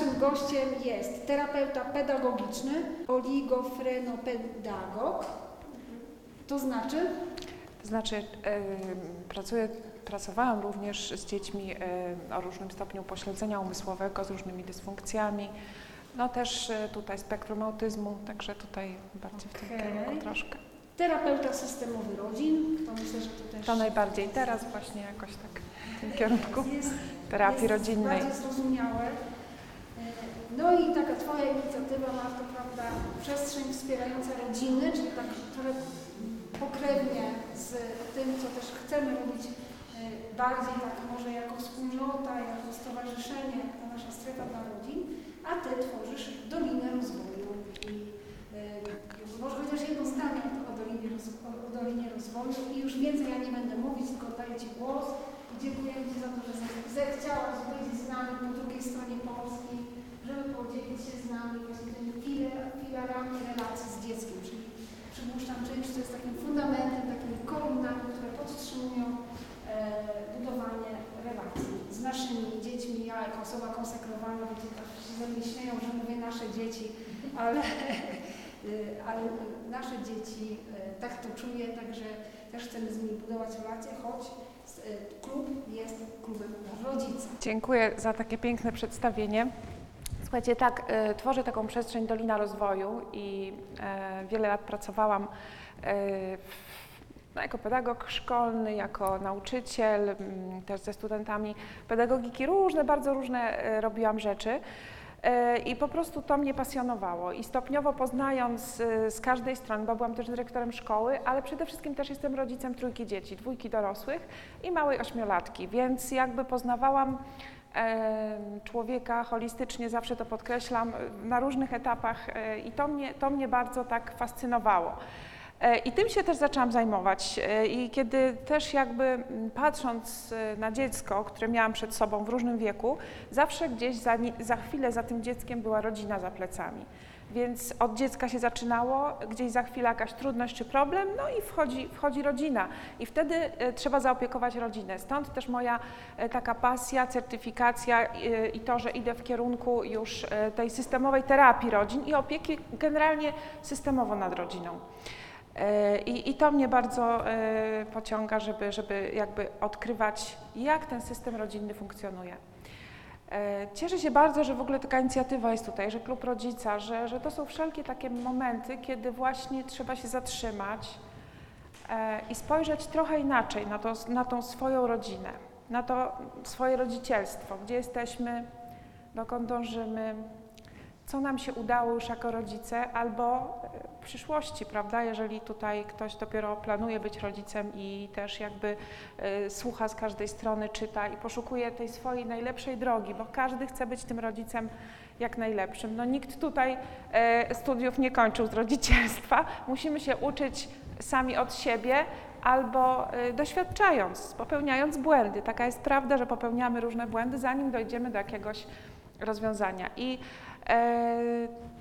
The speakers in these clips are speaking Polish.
naszym gościem jest terapeuta pedagogiczny, oligofrenopedagog. To znaczy? To znaczy, yy, pracuję, pracowałam również z dziećmi yy, o różnym stopniu pośledzenia umysłowego, z różnymi dysfunkcjami. No też yy, tutaj spektrum autyzmu, także tutaj bardziej w tym kierunku troszkę. Terapeuta systemowy rodzin. To myślę, że to też To najbardziej teraz właśnie jakoś tak w tym kierunku jest, terapii jest rodzinnej. bardziej zrozumiałe. No i taka Twoja inicjatywa, Marto, prawda, przestrzeń wspierająca rodziny, czyli tak trochę pokrewnie z tym, co też chcemy robić e, bardziej tak może jako wspólnota, jako stowarzyszenie, jak ta nasza strefa dla rodzin, a Ty tworzysz Dolinę Rozwoju. I, e, może chociaż jedno zdanie o, Dolinie, o, Dolinie Rozwoju i już więcej ja nie będę mówić, tylko oddaję Ci głos. Dziękuję Ci za to, że ze- zechciałaś być z nami po drugiej stronie Polski, żeby podzielić się z nami właśnie tymi filar- filarami relacji z dzieckiem, czyli przypuszczam czymś, co jest takim fundamentem, takimi kolumnami, które podtrzymują e, budowanie relacji z naszymi dziećmi. Ja jako osoba konsekrowana, wiecie, tak się ze mnie śmieją, że mówię nasze dzieci, ale, y, ale nasze dzieci y, tak to czuję, także też chcemy z nimi budować relacje, choć y, klub jest klubem dla rodzica. Dziękuję za takie piękne przedstawienie. Słuchajcie, tak, e, tworzę taką przestrzeń Dolina Rozwoju i e, wiele lat pracowałam e, no, jako pedagog szkolny, jako nauczyciel, też ze studentami pedagogiki, różne, bardzo różne robiłam rzeczy. I po prostu to mnie pasjonowało. I stopniowo poznając z każdej strony, bo byłam też dyrektorem szkoły, ale przede wszystkim też jestem rodzicem trójki dzieci, dwójki dorosłych i małej ośmiolatki, więc jakby poznawałam człowieka holistycznie, zawsze to podkreślam, na różnych etapach e, i to mnie, to mnie bardzo tak fascynowało. E, I tym się też zaczęłam zajmować. E, I kiedy też jakby patrząc na dziecko, które miałam przed sobą w różnym wieku, zawsze gdzieś za, za chwilę za tym dzieckiem była rodzina za plecami. Więc od dziecka się zaczynało, gdzieś za chwilę jakaś trudność czy problem, no i wchodzi, wchodzi rodzina. I wtedy e, trzeba zaopiekować rodzinę. Stąd też moja e, taka pasja, certyfikacja e, i to, że idę w kierunku już tej systemowej terapii rodzin i opieki generalnie systemowo nad rodziną. I, I to mnie bardzo pociąga, żeby, żeby jakby odkrywać, jak ten system rodzinny funkcjonuje. E, Cieszę się bardzo, że w ogóle taka inicjatywa jest tutaj, że klub rodzica, że, że to są wszelkie takie momenty, kiedy właśnie trzeba się zatrzymać e, i spojrzeć trochę inaczej na, to, na tą swoją rodzinę, na to swoje rodzicielstwo, gdzie jesteśmy, dokąd dążymy, co nam się udało już jako rodzice, albo e, przyszłości, prawda? Jeżeli tutaj ktoś dopiero planuje być rodzicem i też jakby e, słucha z każdej strony, czyta i poszukuje tej swojej najlepszej drogi, bo każdy chce być tym rodzicem jak najlepszym. No nikt tutaj e, studiów nie kończył z rodzicielstwa. Musimy się uczyć sami od siebie albo e, doświadczając, popełniając błędy. Taka jest prawda, że popełniamy różne błędy, zanim dojdziemy do jakiegoś rozwiązania. I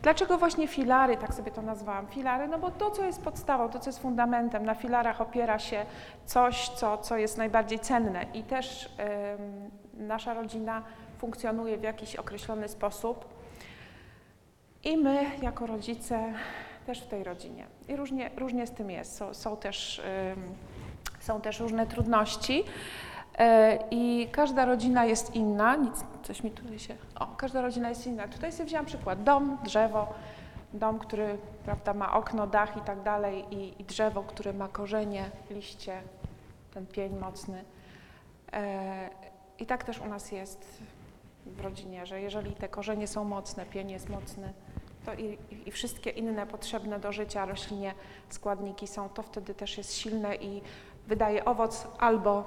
dlaczego właśnie filary, tak sobie to nazwałam, filary? No bo to, co jest podstawą, to, co jest fundamentem, na filarach opiera się coś, co, co jest najbardziej cenne i też nasza rodzina funkcjonuje w jakiś określony sposób i my jako rodzice też w tej rodzinie. I różnie, różnie z tym jest. Są, są, też, są też różne trudności. E, I każda rodzina jest inna. Nic, coś mi tutaj się. O, każda rodzina jest inna. Tutaj sobie wziąłam przykład. Dom, drzewo, dom, który prawda, ma okno, dach i tak dalej, i, i drzewo, które ma korzenie, liście, ten pień mocny. E, I tak też u nas jest w rodzinie, że jeżeli te korzenie są mocne, pień jest mocny, to i, i, wszystkie inne potrzebne do życia roślinie składniki są, to wtedy też jest silne i wydaje owoc albo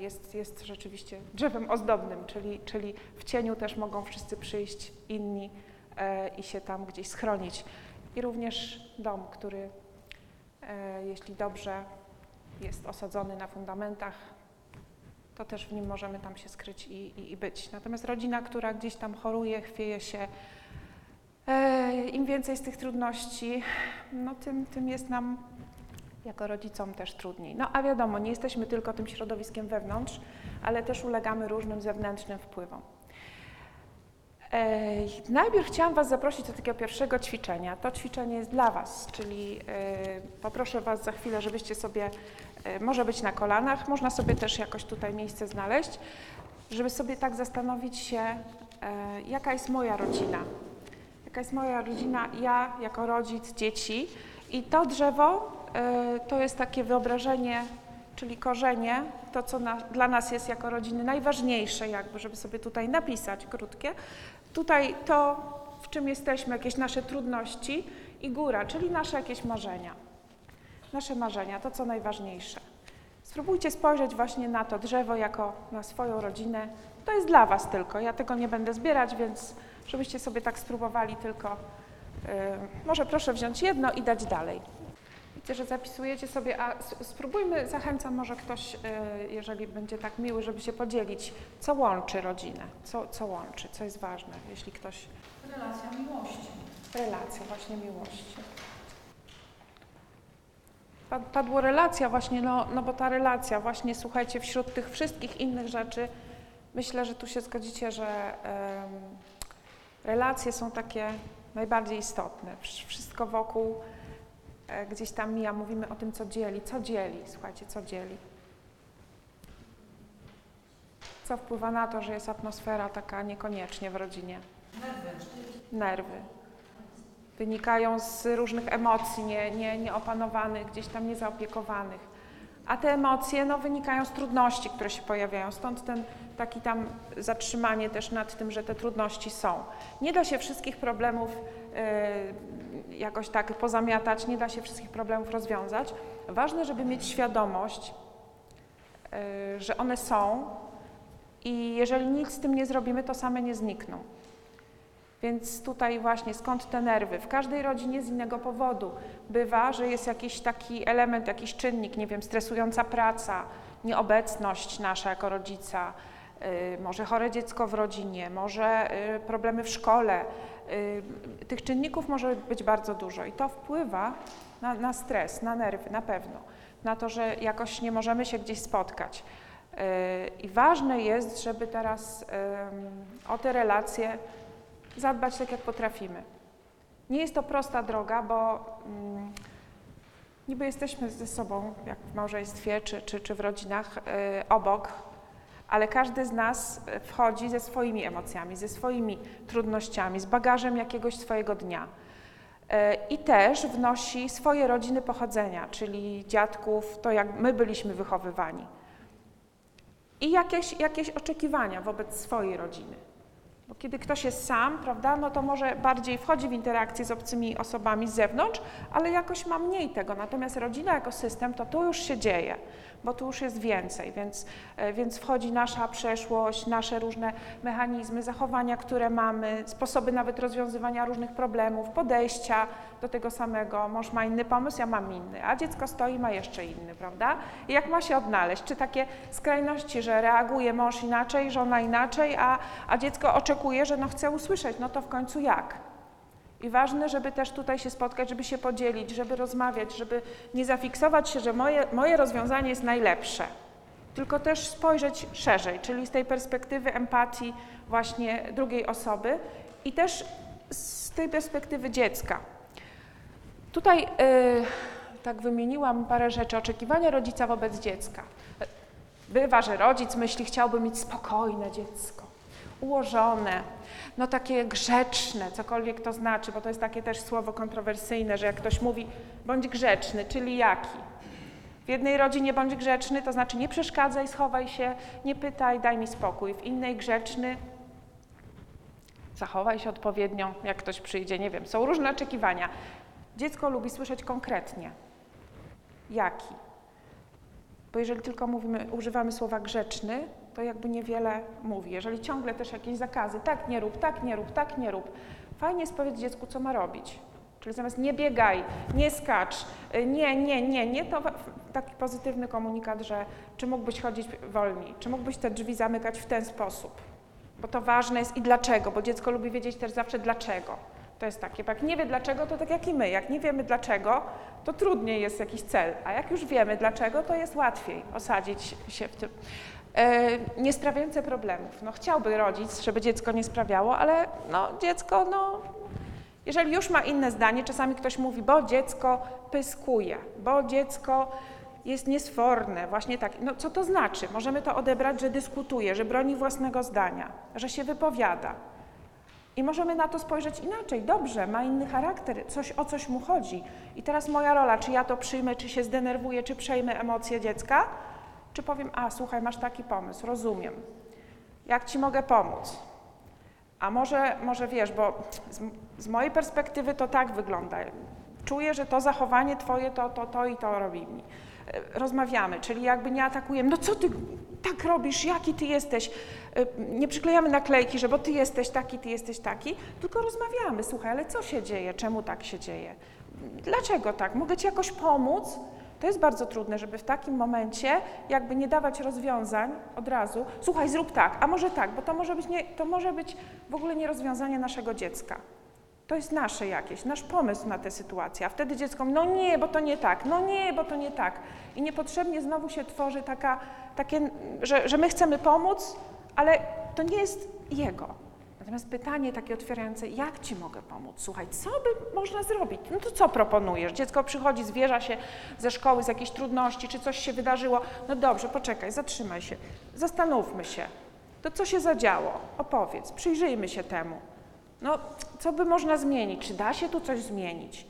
jest, jest rzeczywiście drzewem ozdobnym, czyli, czyli w cieniu też mogą wszyscy przyjść inni e, i się tam gdzieś schronić. I również dom, który e, jeśli dobrze jest osadzony na fundamentach, to też w nim możemy tam się skryć i, i, i być. Natomiast rodzina, która gdzieś tam choruje, chwieje się, e, im więcej z tych trudności, no tym, tym jest nam jako rodzicom też trudniej. No a wiadomo, nie jesteśmy tylko tym środowiskiem wewnątrz, ale też ulegamy różnym zewnętrznym wpływom. Najpierw chciałam Was zaprosić do takiego pierwszego ćwiczenia. To ćwiczenie jest dla Was, czyli e, poproszę Was za chwilę, żebyście sobie, e, może być na kolanach, można sobie też jakoś tutaj miejsce znaleźć, żeby sobie tak zastanowić się, e, jaka jest moja rodzina. Jaka jest moja rodzina, ja jako rodzic, dzieci. I to drzewo to jest takie wyobrażenie, czyli korzenie, to co na, dla nas jest jako rodziny najważniejsze, jakby, żeby sobie tutaj napisać krótkie. Tutaj to, w czym jesteśmy, jakieś nasze trudności i góra, czyli nasze jakieś marzenia. Nasze marzenia, to co najważniejsze. Spróbujcie spojrzeć właśnie na to drzewo jako na swoją rodzinę. To jest dla Was tylko. Ja tego nie będę zbierać, więc żebyście sobie tak spróbowali tylko. Yy, może proszę wziąć jedno i dać dalej. Że zapisujecie sobie, a spróbujmy, zachęcam może ktoś, yy, jeżeli będzie tak miły, żeby się podzielić, co łączy rodzinę, co, co łączy, co jest ważne, jeśli ktoś... Relacja miłości. Relacja właśnie miłości. Pa- Padło relacja właśnie, no, no bo ta relacja właśnie, słuchajcie, wśród tych wszystkich innych rzeczy, myślę, że tu się zgodzicie, że em, relacje są takie najbardziej istotne. Wsz- Wszystko wokół e, gdzieś tam mija, mówimy o tym, co dzieli, co dzieli, słuchajcie, co dzieli. Co wpływa na to, że jest atmosfera taka niekoniecznie w rodzinie? Nerwy wynikają z różnych emocji nie, nie, nieopanowanych, gdzieś tam niezaopiekowanych. A te emocje no, wynikają z trudności, które się pojawiają. Stąd ten taki tam zatrzymanie też nad tym, że te trudności są. Nie da się wszystkich problemów jakoś tak pozamiatać, nie da się wszystkich problemów rozwiązać. Ważne, żeby mieć świadomość, y, że one są i jeżeli nic z tym nie zrobimy, to same nie znikną. Więc tutaj właśnie skąd te nerwy? W każdej rodzinie z innego powodu. Bywa, że jest jakiś taki element, jakiś czynnik, nie wiem, stresująca praca, nieobecność nasza jako rodzica, y, może chore dziecko w rodzinie, może y, problemy w szkole. Y, tych czynników może być bardzo dużo i to wpływa na, na stres, na nerwy, na pewno, na to, że jakoś nie możemy się gdzieś spotkać. Y, I ważne jest, żeby teraz o te relacje zadbać tak, jak potrafimy. Nie jest to prosta droga, bo niby jesteśmy ze sobą, jak w małżeństwie czy, czy, czy w rodzinach, y, obok, ale każdy z nas y, wchodzi ze swoimi emocjami, ze swoimi trudnościami, z bagażem jakiegoś swojego dnia. Y, I też wnosi swoje rodziny pochodzenia, czyli dziadków, to jak my byliśmy wychowywani. I jakieś, jakieś oczekiwania wobec swojej rodziny. Bo kiedy ktoś jest sam, prawda, no to może bardziej wchodzi w interakcję z obcymi osobami z zewnątrz, ale jakoś ma mniej tego. Natomiast rodzina jako system, to tu już się dzieje, bo tu już jest więcej, więc, e, więc wchodzi nasza przeszłość, nasze różne mechanizmy, zachowania, które mamy, sposoby nawet rozwiązywania różnych problemów, podejścia do tego samego. Mąż ma inny pomysł, ja mam inny, a dziecko stoi, ma jeszcze inny, prawda? I jak ma się odnaleźć? Czy takie skrajności, że reaguje mąż inaczej, żona inaczej, a, a dziecko oczekuje, że no chce usłyszeć, no to w końcu jak? I ważne, żeby też tutaj się spotkać, żeby się podzielić, żeby rozmawiać, żeby nie zafiksować się, że moje, moje rozwiązanie jest najlepsze, tylko też spojrzeć szerzej, czyli z tej perspektywy empatii właśnie drugiej osoby i też z tej perspektywy dziecka. Tutaj y, tak wymieniłam parę rzeczy. Oczekiwania rodzica wobec dziecka. Bywa, że rodzic myśli, chciałby mieć spokojne dziecko, ułożone, no takie grzeczne, cokolwiek to znaczy, bo to jest takie też słowo kontrowersyjne, że jak ktoś mówi bądź grzeczny, czyli jaki? W jednej rodzinie bądź grzeczny, to znaczy nie przeszkadzaj, schowaj się, nie pytaj, daj mi spokój. W innej grzeczny, zachowaj się odpowiednio, jak ktoś przyjdzie, nie wiem. Są różne oczekiwania. Dziecko lubi słyszeć konkretnie. Jaki? Bo jeżeli tylko mówimy, używamy słowa grzeczny, to jakby niewiele mówi. Jeżeli ciągle też jakieś zakazy, tak nie rób, tak nie rób, tak nie rób, fajnie jest powiedzieć dziecku, co ma robić. Czyli zamiast nie biegaj, nie skacz, y, nie, nie, nie, nie, to taki pozytywny komunikat, że czy mógłbyś chodzić wolniej, czy mógłbyś te drzwi zamykać w ten sposób. Bo to ważne jest i dlaczego, bo dziecko lubi wiedzieć też zawsze dlaczego. To jest takie, bo jak nie wie dlaczego, to tak jak i my. Jak nie wiemy dlaczego, to trudniej jest jakiś cel, a jak już wiemy dlaczego, to jest łatwiej osadzić się w tym. E, nie sprawiające problemów. No chciałby rodzic, żeby dziecko nie sprawiało, ale no dziecko, no jeżeli już ma inne zdanie, czasami ktoś mówi, bo dziecko pyskuje, bo dziecko jest niesforne, właśnie tak. No co to znaczy? Możemy to odebrać, że dyskutuje, że broni własnego zdania, że się wypowiada. I możemy na to spojrzeć inaczej. Dobrze, ma inny charakter, coś o coś mu chodzi. I teraz moja rola, czy ja to przyjmę, czy się zdenerwuję, czy przejmę emocje dziecka, czy powiem, a słuchaj, masz taki pomysł, rozumiem. Jak ci mogę pomóc? A może, może wiesz, bo z, z mojej perspektywy to tak wygląda. Czuję, że to zachowanie twoje to, to, to i to robi mi. E, Rozmawiamy, czyli jakby nie atakujemy, no co ty tak robisz, jaki ty jesteś. E, Nie przyklejamy naklejki, że bo ty jesteś taki, ty jesteś taki, tylko rozmawiamy. Słuchaj, ale co się dzieje, czemu tak się dzieje? Dlaczego tak? Mogę ci jakoś pomóc? To jest bardzo trudne, żeby w takim momencie jakby nie dawać rozwiązań od razu. Słuchaj, zrób tak, a może tak, bo to może być, nie, to może być w ogóle nie rozwiązanie naszego dziecka. To jest nasze jakieś, nasz pomysł na tę sytuację. A wtedy dziecko no nie, bo to nie tak, no nie, bo to nie tak. I niepotrzebnie znowu się tworzy taka, takie, że, że my chcemy pomóc, ale to nie jest jego. Natomiast pytanie takie otwierające, jak Ci mogę pomóc? Słuchaj, co by można zrobić? No to co proponujesz? Dziecko przychodzi, zwierza się ze szkoły z jakiejś trudności, czy coś się wydarzyło. No dobrze, poczekaj, zatrzymaj się, zastanówmy się. To co się zadziało? Opowiedz, przyjrzyjmy się temu. No, co by można zmienić? Czy da się tu coś zmienić?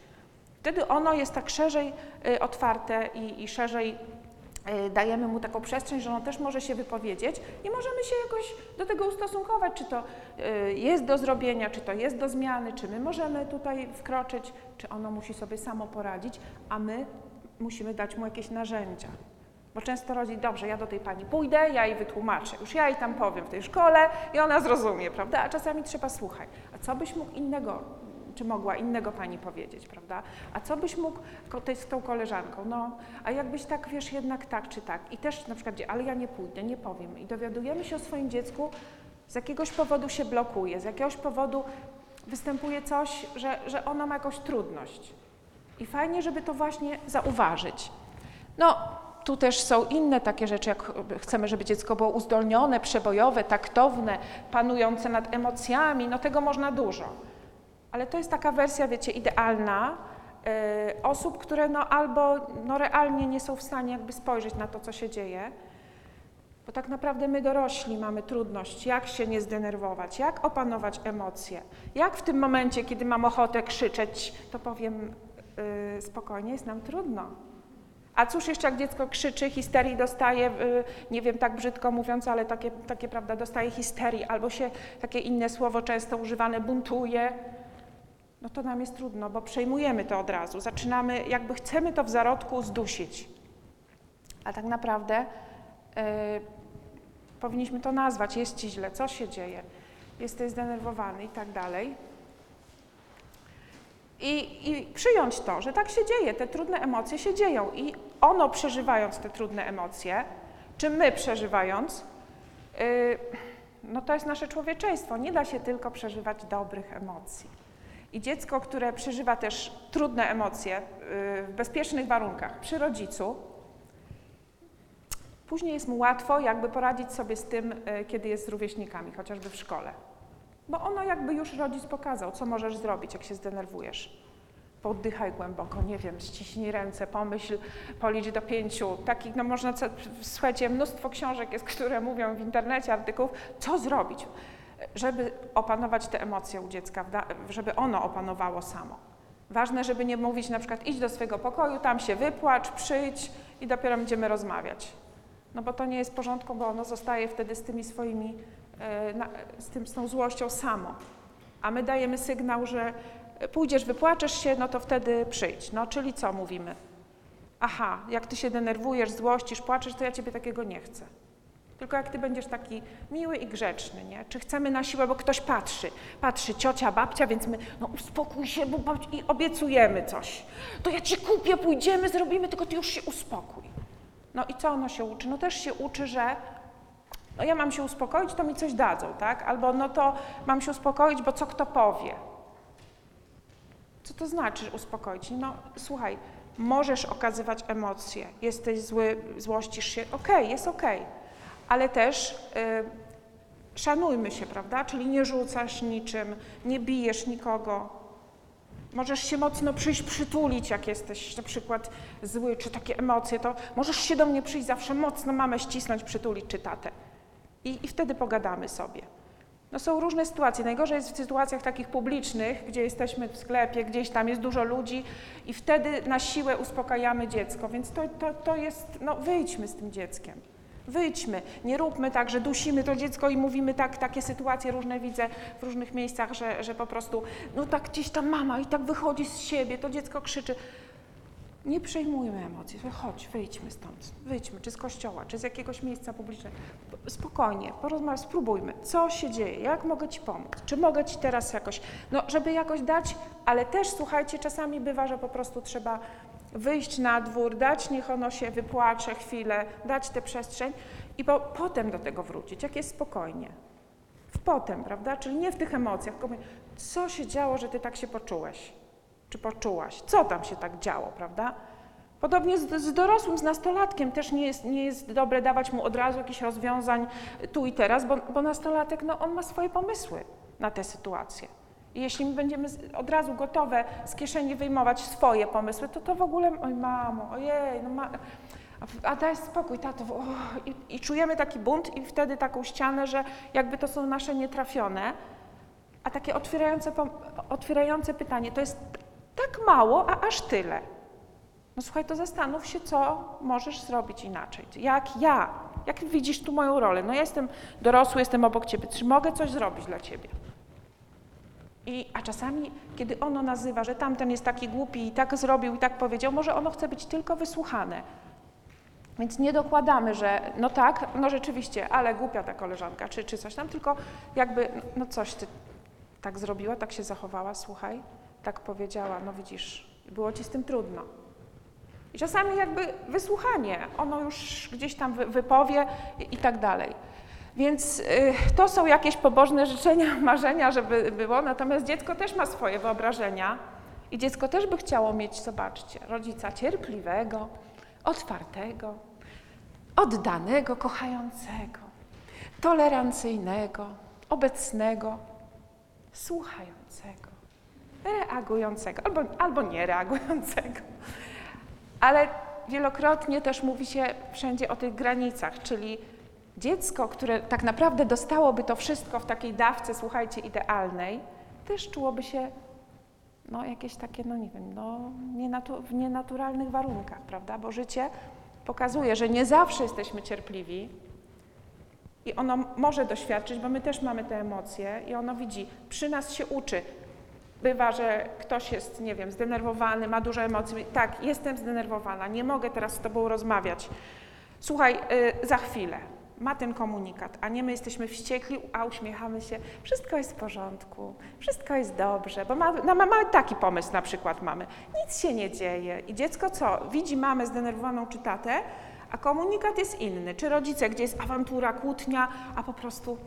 Wtedy ono jest tak szerzej y, otwarte i, i szerzej dajemy mu taką przestrzeń, że ono też może się wypowiedzieć i możemy się jakoś do tego ustosunkować, czy to y, jest do zrobienia, czy to jest do zmiany, czy my możemy tutaj wkroczyć, czy ono musi sobie samo poradzić, a my musimy dać mu jakieś narzędzia. Bo często rodzi, dobrze, ja do tej pani pójdę, ja jej wytłumaczę, już ja jej tam powiem w tej szkole i ona zrozumie, prawda? A czasami trzeba słuchać. A co byś mógł innego, czy mogła innego pani powiedzieć, prawda? A co byś mógł tej- z tą koleżanką? No, a jakbyś tak, wiesz, jednak tak czy tak. I też na przykład, ale ja nie pójdę, nie powiem. I dowiadujemy się o swoim dziecku, z jakiegoś powodu się blokuje, z jakiegoś powodu występuje coś, że, że ona ma jakąś trudność. I fajnie, żeby to właśnie zauważyć. No, tu też są inne takie rzeczy, jak chcemy, żeby dziecko było uzdolnione, przebojowe, taktowne, panujące nad emocjami, no tego można dużo. Ale to jest taka wersja, wiecie, idealna y, osób, które no albo no realnie nie są w stanie jakby spojrzeć na to, co się dzieje, bo tak naprawdę my dorośli mamy trudność, jak się nie zdenerwować, jak opanować emocje, jak w tym momencie, kiedy mam ochotę krzyczeć, to powiem y, spokojnie, jest nam trudno. A cóż jeszcze jak dziecko krzyczy, histerii dostaje, y, nie wiem tak brzydko mówiąc, ale takie, takie prawda, dostaje histerii, albo się takie inne słowo często używane buntuje, no to nam jest trudno, bo przejmujemy to od razu. Zaczynamy, jakby chcemy to w zarodku zdusić. A tak naprawdę y, powinniśmy to nazwać, jest ci źle, co się dzieje, jesteś zdenerwowany i tak dalej. I, I przyjąć to, że tak się dzieje, te trudne emocje się dzieją i ono przeżywając te trudne emocje, czy my przeżywając, yy, no to jest nasze człowieczeństwo. Nie da się tylko przeżywać dobrych emocji. I dziecko, które przeżywa też trudne emocje yy, w bezpiecznych warunkach przy rodzicu, później jest mu łatwo jakby poradzić sobie z tym, yy, kiedy jest z rówieśnikami, chociażby w szkole. Bo ono jakby już rodzic pokazał, co możesz zrobić, jak się zdenerwujesz. Poddychaj głęboko, nie wiem, ściśnij ręce, pomyśl, policz do pięciu. Takich, no można, słuchajcie, mnóstwo książek jest, które mówią w internecie, artykułów, co zrobić, żeby opanować te emocje u dziecka, żeby ono opanowało samo. Ważne, żeby nie mówić na przykład idź do swojego pokoju, tam się wypłacz, przyjdź i dopiero będziemy rozmawiać. No bo to nie jest w porządku, bo ono zostaje wtedy z tymi swoimi e, z, tym, z tą złością samo. A my dajemy sygnał, że pójdziesz, wypłaczesz się, no to wtedy przyjdź. No czyli co mówimy? Aha, jak ty się denerwujesz, złościsz, płaczesz, to ja ciebie takiego nie chcę. Tylko jak ty będziesz taki miły i grzeczny, nie? Czy chcemy na siłę, bo ktoś patrzy, patrzy ciocia, babcia, więc my, no uspokój się, bo babci- i obiecujemy coś. To ja ci kupię, pójdziemy, zrobimy, tylko ty już się uspokój. No i co ono się uczy? No też się uczy, że no ja mam się uspokoić, to mi coś dadzą, tak? Albo no to mam się uspokoić, bo co kto powie. Co to znaczy uspokoić? No słuchaj, możesz okazywać emocje, jesteś zły, złościsz się, okej, jest okej, ale też y, szanujmy się, prawda? Czyli nie rzucasz niczym, nie bijesz nikogo. Możesz się mocno przyjść, przytulić, jak jesteś na przykład zły, czy takie emocje, to możesz się do mnie przyjść zawsze mocno, mamę ścisnąć, przytulić, czy tatę. I, I wtedy pogadamy sobie. No są różne sytuacje. Najgorzej jest w sytuacjach takich publicznych, gdzie jesteśmy w sklepie, gdzieś tam jest dużo ludzi i wtedy na siłę uspokajamy dziecko. Więc to, to, to jest, no wyjdźmy z tym dzieckiem. Wyjdźmy, nie róbmy tak, że dusimy to dziecko i mówimy tak, takie sytuacje różne widzę w różnych miejscach, że, że po prostu, no tak gdzieś tam mama i tak wychodzi z siebie, to dziecko krzyczy. Nie przejmujmy emocji, chodź, wyjdźmy stąd, wyjdźmy, czy z kościoła, czy z jakiegoś miejsca publicznego. Spokojnie, porozmawiaj, spróbujmy, co się dzieje, jak mogę Ci pomóc, czy mogę Ci teraz jakoś, no żeby jakoś dać, ale też słuchajcie, czasami bywa, że po prostu trzeba wyjść na dwór, dać, niech ono się wypłacze chwilę, dać tę przestrzeń i po, potem do tego wrócić, jak jest spokojnie. W potem, prawda? Czyli nie w tych emocjach, tylko mówię, co się działo, że Ty tak się poczułeś, czy poczułaś, co tam się tak działo, prawda? Podobnie z, z, dorosłym, z nastolatkiem też nie jest, nie jest dobre dawać mu od razu jakichś rozwiązań tu i teraz, bo, bo nastolatek, no, on ma swoje pomysły na tę sytuację. Jeśli my będziemy od razu gotowe z kieszeni wyjmować swoje pomysły, to to w ogóle, oj mamo, ojej, no ma, a daj spokój, tato, i, i czujemy taki bunt i wtedy taką ścianę, że jakby to są nasze nietrafione, a takie otwierające, otwierające pytanie, to jest tak mało, a aż tyle. No słuchaj, to zastanów się, co możesz zrobić inaczej. Jak ja, jak widzisz tu moją rolę? No ja jestem dorosły, jestem obok ciebie, czy mogę coś zrobić dla ciebie? I, a czasami, kiedy ono nazywa, że tamten jest taki głupi i tak zrobił i tak powiedział, może ono chce być tylko wysłuchane. Więc nie dokładamy, że no tak, no rzeczywiście, ale głupia ta koleżanka, czy, czy coś tam, tylko jakby, no, coś ty tak zrobiła, tak się zachowała, słuchaj, tak powiedziała, no widzisz, było ci z tym trudno. I czasami jakby wysłuchanie, ono już gdzieś tam wypowie i, i tak dalej. Więc y, to są jakieś pobożne życzenia, marzenia, żeby było, natomiast dziecko też ma swoje wyobrażenia i dziecko też by chciało mieć, zobaczcie, rodzica cierpliwego, otwartego, oddanego, kochającego, tolerancyjnego, obecnego, słuchającego, reagującego albo, albo nie reagującego. Ale wielokrotnie też mówi się wszędzie o tych granicach, czyli dziecko, które tak naprawdę dostałoby to wszystko w takiej dawce, słuchajcie, idealnej, też czułoby się no, jakieś takie, no nie wiem, no, nienatu w nienaturalnych warunkach, prawda? Bo życie pokazuje, że nie zawsze jesteśmy cierpliwi i ono może doświadczyć, bo my też mamy te emocje i ono widzi, przy nas się uczy. Bywa, że ktoś jest, nie wiem, zdenerwowany, ma dużo emocji. Tak, jestem zdenerwowana, nie mogę teraz z Tobą rozmawiać. Słuchaj, yy, za chwilę ma ten komunikat, a nie my jesteśmy wściekli, a uśmiechamy się, wszystko jest w porządku, wszystko jest dobrze, bo ma, no, mamy taki pomysł na przykład mamy, nic się nie dzieje i dziecko co, widzi mamę zdenerwowaną czy tatę, a komunikat jest inny, czy rodzice, gdzie jest awantura, kłótnia, a po prostu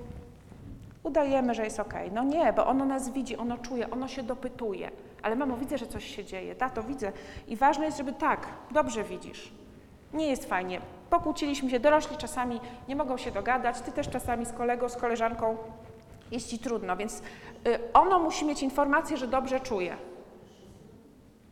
udajemy, że jest ok. No nie, bo ono nas widzi, ono czuje, ono się dopytuje, ale mamo, widzę, że coś się dzieje, tato, widzę. I ważne jest, żeby tak, dobrze widzisz, nie jest fajnie, Pokłóciliśmy się, dorośli czasami nie mogą się dogadać, ty też czasami z kolegą, z koleżanką. Jest ci trudno, więc y, ono musi mieć informację, że dobrze czuje.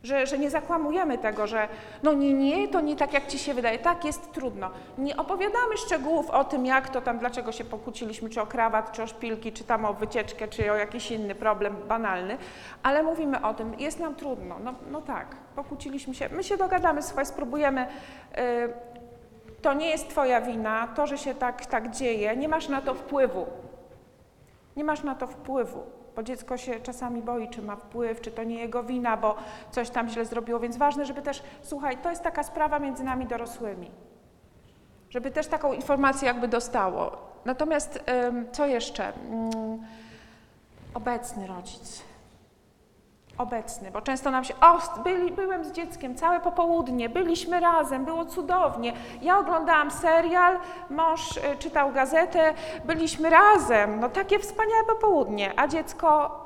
Że, że nie zakłamujemy tego, że no nie, nie, to nie tak jak ci się wydaje, tak jest trudno. Nie opowiadamy szczegółów o tym, jak to tam, dlaczego się pokłóciliśmy, czy o krawat, czy o szpilki, czy tam o wycieczkę, czy o jakiś inny problem banalny, ale mówimy o tym, jest nam trudno, no, no tak, pokłóciliśmy się, my się dogadamy, słuchaj, spróbujemy y, to nie jest Twoja wina, to, że się tak, tak dzieje, nie masz na to wpływu. Nie masz na to wpływu, bo dziecko się czasami boi, czy ma wpływ, czy to nie jego wina, bo coś tam źle zrobiło, więc ważne, żeby też, słuchaj, to jest taka sprawa między nami dorosłymi, żeby też taką informację jakby dostało. Natomiast co jeszcze? Mm, obecny rodzic obecny, bo często nam się, o, byli, byłem z dzieckiem całe popołudnie, byliśmy razem, było cudownie. Ja oglądałam serial, mąż y, czytał gazetę, byliśmy razem, no takie wspaniałe popołudnie, a dziecko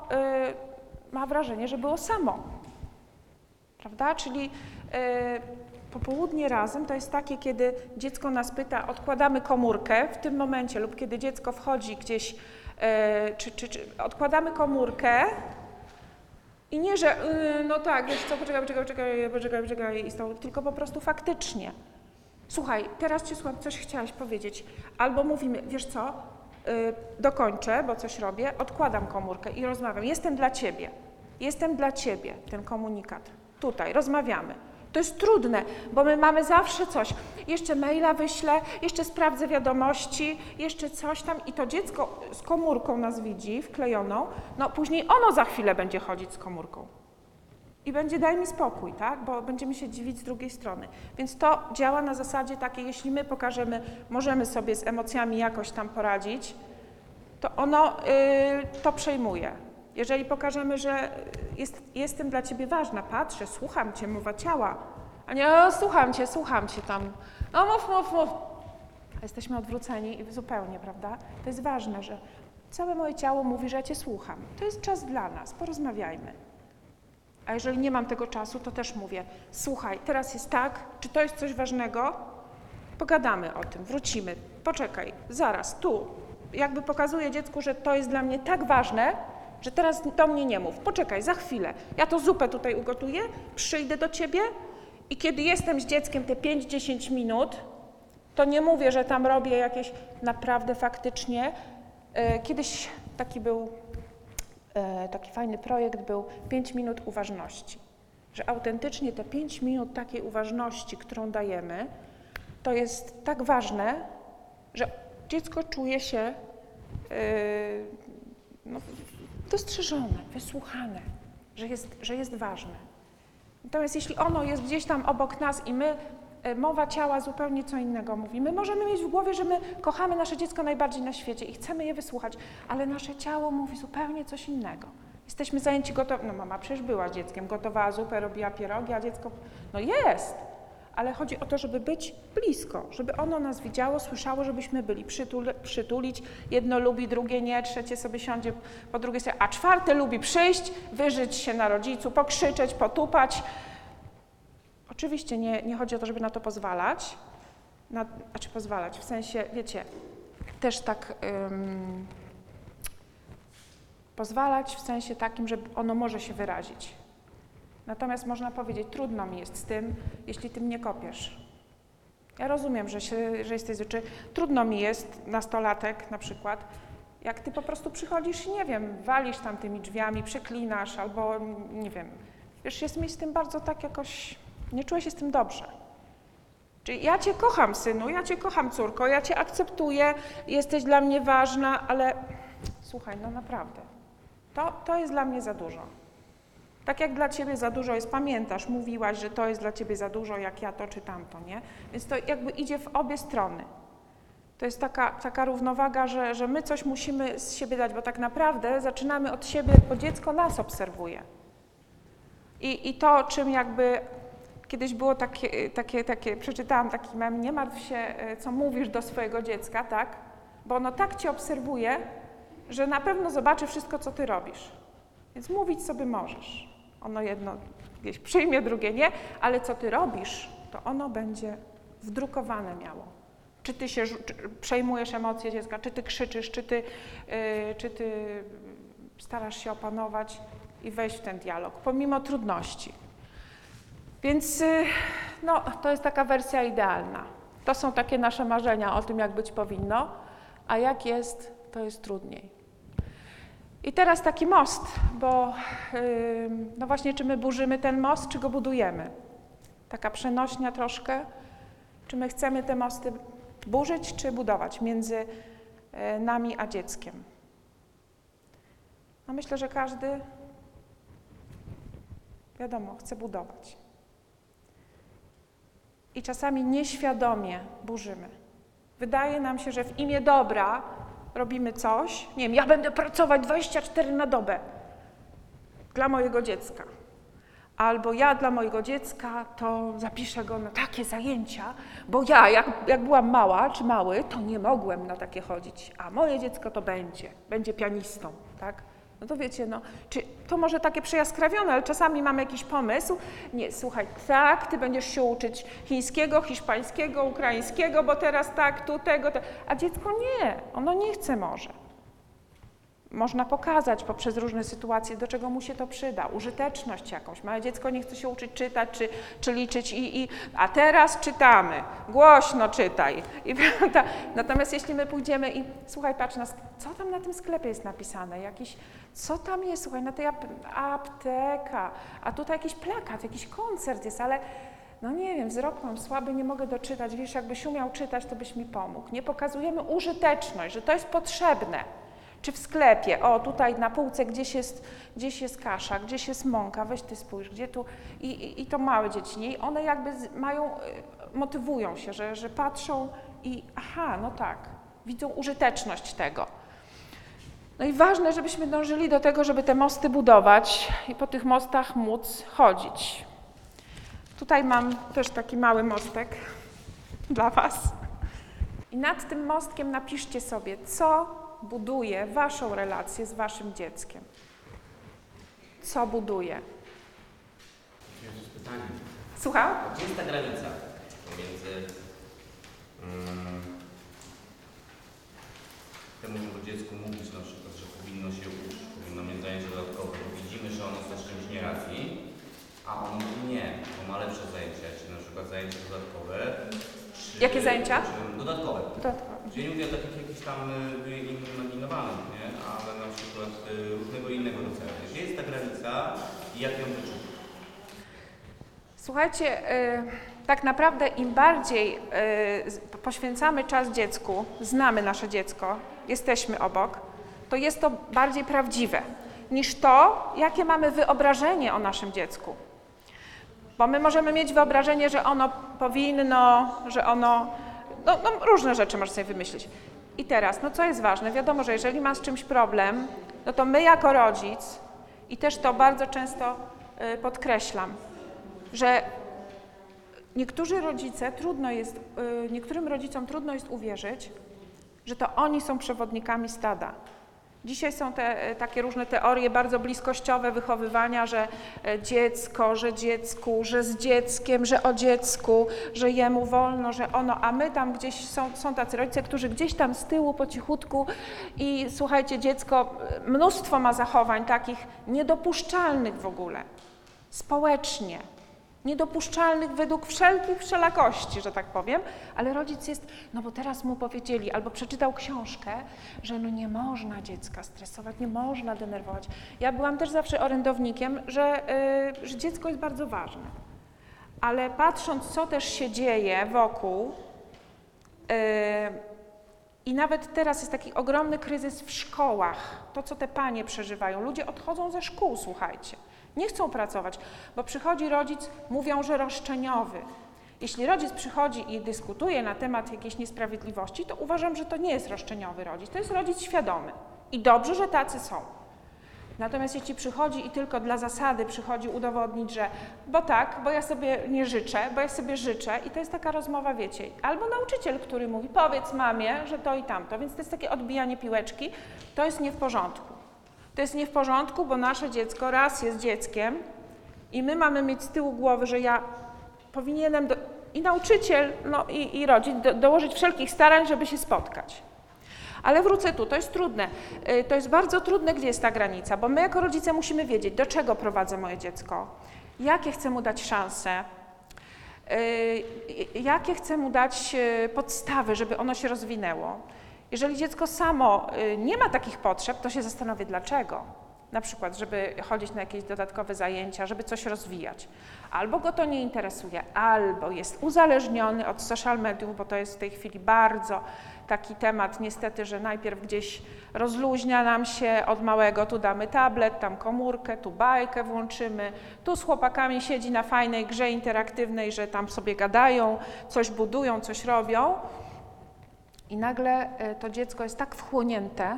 y, ma wrażenie, że było samo. Prawda? Czyli y, Popołudnie razem to jest takie, kiedy dziecko nas pyta, odkładamy komórkę w tym momencie, lub kiedy dziecko wchodzi gdzieś, e, czy, czy, czy odkładamy komórkę i nie, że y, no tak, wiesz co, poczekaj, poczekaj, poczekaj, poczekaj, poczekaj, i tą, tylko po prostu faktycznie. Słuchaj, teraz Ci słucham, coś chciałaś powiedzieć. Albo mówimy, wiesz co, y, dokończę, bo coś robię, odkładam komórkę i rozmawiam. Jestem dla Ciebie. Jestem dla Ciebie, ten komunikat. Tutaj, rozmawiamy. To jest trudne, bo my mamy zawsze coś. Jeszcze maila wyślę, jeszcze sprawdzę wiadomości, jeszcze coś tam i to dziecko z komórką nas widzi, wklejoną, no później ono za chwilę będzie chodzić z komórką. I będzie daj mi spokój, tak? Bo będziemy się dziwić z drugiej strony. Więc to działa na zasadzie takiej, jeśli my pokażemy, możemy sobie z emocjami jakoś tam poradzić, to ono y, to przejmuje. Jeżeli pokażemy, że jest, jestem dla ciebie ważna, patrzę, słucham cię, mowa ciała, a nie o, słucham cię, słucham cię tam, no mów, mów, mów. Jesteśmy odwróceni i zupełnie, prawda? To jest ważne, że całe moje ciało mówi, że ja cię słucham. To jest czas dla nas, porozmawiajmy. A jeżeli nie mam tego czasu, to też mówię: Słuchaj, teraz jest tak, czy to jest coś ważnego? Pogadamy o tym, wrócimy. Poczekaj, zaraz, tu. Jakby pokazuję dziecku, że to jest dla mnie tak ważne, że teraz do mnie nie mów. Poczekaj, za chwilę. Ja to zupę tutaj ugotuję, przyjdę do ciebie i kiedy jestem z dzieckiem te 5-10 minut, to nie mówię, że tam robię jakieś naprawdę faktycznie. E, Kiedyś taki był e, taki fajny projekt był 5 minut uważności. Że autentycznie te 5 minut takiej uważności, którą dajemy, to jest tak ważne, że dziecko czuje się e, no, dostrzeżone, wysłuchane, że jest, że jest ważne. Natomiast jeśli ono jest gdzieś tam obok nas i my, e, mowa ciała zupełnie co innego mówi, my możemy mieć w głowie, że my kochamy nasze dziecko najbardziej na świecie i chcemy je wysłuchać, ale nasze ciało mówi zupełnie coś innego. Jesteśmy zajęci gotowa, no mama przecież była z dzieckiem, gotowała zupę, robiła pierogi, a dziecko, no jest, ale chodzi o to, żeby być blisko, żeby ono nas widziało, słyszało, żebyśmy byli, Przytul, przytulić, jedno lubi, drugie nie, trzecie sobie siądzie po drugiej stronie, a czwarte lubi przyjść, wyżyć się na rodzicu, pokrzyczeć, potupać. Oczywiście nie, nie chodzi o to, żeby na to pozwalać, na, znaczy pozwalać, w sensie, wiecie, też tak ym, pozwalać w sensie takim, że ono może się wyrazić. Natomiast można powiedzieć, trudno mi jest z tym, jeśli tym nie kopiesz. Ja rozumiem, że, się, że jesteś czy trudno mi jest, nastolatek na przykład, jak ty po prostu przychodzisz i nie wiem, walisz tam tymi drzwiami, przeklinasz albo nie wiem, wiesz, jest mi z tym bardzo tak jakoś, nie czuję się z tym dobrze. Czyli ja cię kocham, synu, ja cię kocham, córko, ja cię akceptuję, jesteś dla mnie ważna, ale słuchaj, no naprawdę, to, to jest dla mnie za dużo. Tak jak dla ciebie za dużo jest, pamiętasz, mówiłaś, że to jest dla ciebie za dużo, jak ja to czy tamto, nie? Więc to jakby idzie w obie strony. To jest taka, taka równowaga, że, że my coś musimy z siebie dać, bo tak naprawdę zaczynamy od siebie, bo dziecko nas obserwuje. I, i to, czym jakby kiedyś było takie, takie, takie, przeczytałam taki mem, nie martw się, e, co mówisz do swojego dziecka, tak? Bo ono tak cię obserwuje, że na pewno zobaczy wszystko, co ty robisz. Więc mówić sobie możesz. Ono jedno gdzieś przyjmie, drugie nie, ale co ty robisz, to ono będzie wdrukowane miało. Czy ty się czy przejmujesz emocje dziecka, czy ty krzyczysz, czy ty, yy, czy ty starasz się opanować i wejść w ten dialog, pomimo trudności. Więc yy, no, to jest taka wersja idealna. To są takie nasze marzenia o tym, jak być powinno, a jak jest, to jest trudniej. I teraz taki most, bo no właśnie, czy my burzymy ten most, czy go budujemy? Taka przenośnia troszkę. Czy my chcemy te mosty burzyć, czy budować między yy, nami a dzieckiem? No myślę, że każdy, wiadomo, chce budować. I czasami nieświadomie burzymy. Wydaje nam się, że w imię dobra robimy coś, nie wiem, ja będę pracować 24 na dobę dla mojego dziecka. Albo ja dla mojego dziecka to zapiszę go na takie zajęcia, bo ja, jak, jak byłam mała czy mały, to nie mogłem na takie chodzić, a moje dziecko to będzie, będzie pianistą, tak? No to wiecie, no, czy to może takie przejaskrawione, ale czasami mamy jakiś pomysł. Nie, słuchaj, tak, ty będziesz się uczyć chińskiego, hiszpańskiego, ukraińskiego, bo teraz tak, tu tego, te... a dziecko nie, ono nie chce może. Można pokazać poprzez różne sytuacje, do czego mu się to przyda, użyteczność jakąś. Małe dziecko nie chce się uczyć czytać czy, czy liczyć, i, i, a teraz czytamy, głośno czytaj. I? Natomiast jeśli my pójdziemy i słuchaj, patrz, na, sk- co tam na tym sklepie jest napisane, jakiś, co tam jest, słuchaj, na tej ap apteka, a tutaj jakiś plakat, jakiś koncert jest, ale no nie wiem, wzrok mam słaby, nie mogę doczytać, wiesz, jakbyś umiał czytać, to byś mi pomógł. Nie pokazujemy użyteczność, że to jest potrzebne. Czy w sklepie, o tutaj na półce gdzieś jest, gdzieś jest kasza, gdzieś jest mąka, weź ty spójrz, gdzie tu, i, i, i to małe dzieci, nie? I one jakby z, mają, y, motywują się, że, że patrzą i aha, no tak, widzą użyteczność tego. No i ważne, żebyśmy dążyli do tego, żeby te mosty budować i po tych mostach móc chodzić. Tutaj mam też taki mały mostek dla Was. I nad tym mostkiem napiszcie sobie, co buduje Waszą relację z Waszym dzieckiem. Co buduje? Jezus, pytanie. Słucham? Gdzie jest ta granica pomiędzy mm, temu, żeby dziecku mówić na przykład, że powinno się uczyć, powinno mieć zajęcia dodatkowe, bo widzimy, że ono z czymś nie racji, a on mówi nie, bo ma lepsze zajęcia, czy na przykład zajęcia dodatkowe. Czy, Jakie zajęcia? Czy, dodatkowe. Dodatkowo. Czyli nie mówię o takich jakichś tam y, imaginowanych, nie? ale na przykład y, różnego innego rodzaju. Gdzie jest ta granica i jak ją wyczuć? Słuchajcie, y, tak naprawdę im bardziej poświęcamy czas dziecku, znamy nasze dziecko, jesteśmy obok, to jest to bardziej prawdziwe niż to, jakie mamy wyobrażenie o naszym dziecku. Bo my możemy mieć wyobrażenie, że ono powinno, że ono. No, no różne rzeczy można sobie wymyślić. I teraz, no co jest ważne? Wiadomo, że jeżeli ma z czymś problem, no to my jako rodzic, i też to bardzo często y, podkreślam, że niektórzy rodzice trudno jest, y, niektórym rodzicom trudno jest uwierzyć, że to oni są przewodnikami stada. Dzisiaj są te e, takie różne teorie bardzo bliskościowe wychowywania, że e, dziecko, że dziecku, że z dzieckiem, że o dziecku, że jemu wolno, że ono, a my tam gdzieś są, są tacy rodzice, którzy gdzieś tam z tyłu po cichutku i słuchajcie, dziecko e, mnóstwo ma zachowań takich niedopuszczalnych w ogóle, społecznie, niedopuszczalnych według wszelkich wszelakości, że tak powiem, ale rodzic jest, no bo teraz mu powiedzieli, albo przeczytał książkę, że no nie można dziecka stresować, nie można denerwować. Ja byłam też zawsze orędownikiem, że, y, że dziecko jest bardzo ważne, ale patrząc, co też się dzieje wokół, y, i nawet teraz jest taki ogromny kryzys w szkołach, to co te panie przeżywają. Ludzie odchodzą ze szkół, słuchajcie. Nie chcą pracować, bo przychodzi rodzic, mówią, że roszczeniowy. Jeśli rodzic przychodzi i dyskutuje na temat jakiejś niesprawiedliwości, to uważam, że to nie jest roszczeniowy rodzic, to jest rodzic świadomy. I dobrze, że tacy są. Natomiast jeśli przychodzi i tylko dla zasady przychodzi udowodnić, że bo tak, bo ja sobie nie życzę, bo ja sobie życzę i to jest taka rozmowa, wiecie, albo nauczyciel, który mówi, powiedz mamie, że to i tamto, więc to jest takie odbijanie piłeczki, to jest nie w porządku. To jest nie w porządku, bo nasze dziecko raz jest dzieckiem i my mamy mieć z tyłu głowy, że ja powinienem, do, i nauczyciel, no i, i rodzic, do, dołożyć wszelkich starań, żeby się spotkać. Ale wrócę tu, to jest trudne. Y, To jest bardzo trudne, gdzie jest ta granica, bo my jako rodzice musimy wiedzieć, do czego prowadzę moje dziecko, jakie chcę mu dać szanse, y, jakie chcę mu dać y, podstawy, żeby ono się rozwinęło. Jeżeli dziecko samo y, nie ma takich potrzeb, to się zastanowię dlaczego. Na przykład, żeby chodzić na jakieś dodatkowe zajęcia, żeby coś rozwijać. Albo go to nie interesuje, albo jest uzależniony od social mediów, bo to jest w tej chwili bardzo taki temat, niestety, że najpierw gdzieś rozluźnia nam się od małego, tu damy tablet, tam komórkę, tu bajkę włączymy, tu z chłopakami siedzi na fajnej grze interaktywnej, że tam sobie gadają, coś budują, coś robią. I nagle y, to dziecko jest tak wchłonięte,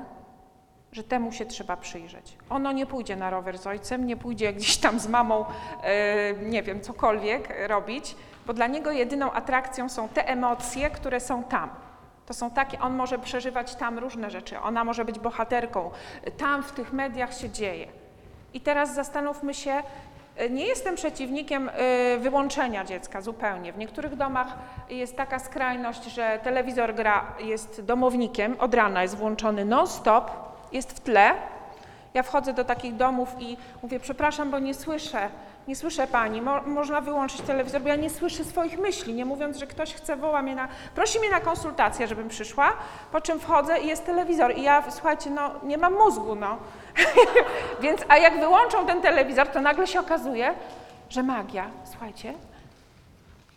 że temu się trzeba przyjrzeć. Ono nie pójdzie na rower z ojcem, nie pójdzie gdzieś tam z mamą, y, nie wiem, cokolwiek robić, bo dla niego jedyną atrakcją są te emocje, które są tam. To są takie, on może przeżywać tam różne rzeczy, ona może być bohaterką, tam w tych mediach się dzieje. I teraz zastanówmy się, nie jestem przeciwnikiem y, wyłączenia dziecka zupełnie. W niektórych domach jest taka skrajność, że telewizor gra, jest domownikiem, od rana jest włączony non-stop, jest w tle. Ja wchodzę do takich domów i mówię, przepraszam, bo nie słyszę, nie słyszę pani, Mo, można wyłączyć telewizor, bo ja nie słyszę swoich myśli, nie mówiąc, że ktoś chce, woła mnie na, prosi mnie na konsultację, żebym przyszła, po czym wchodzę i jest telewizor i ja, słuchajcie, no nie mam mózgu, no. Więc, a jak wyłączą ten telewizor, to nagle się okazuje, że magia, słuchajcie,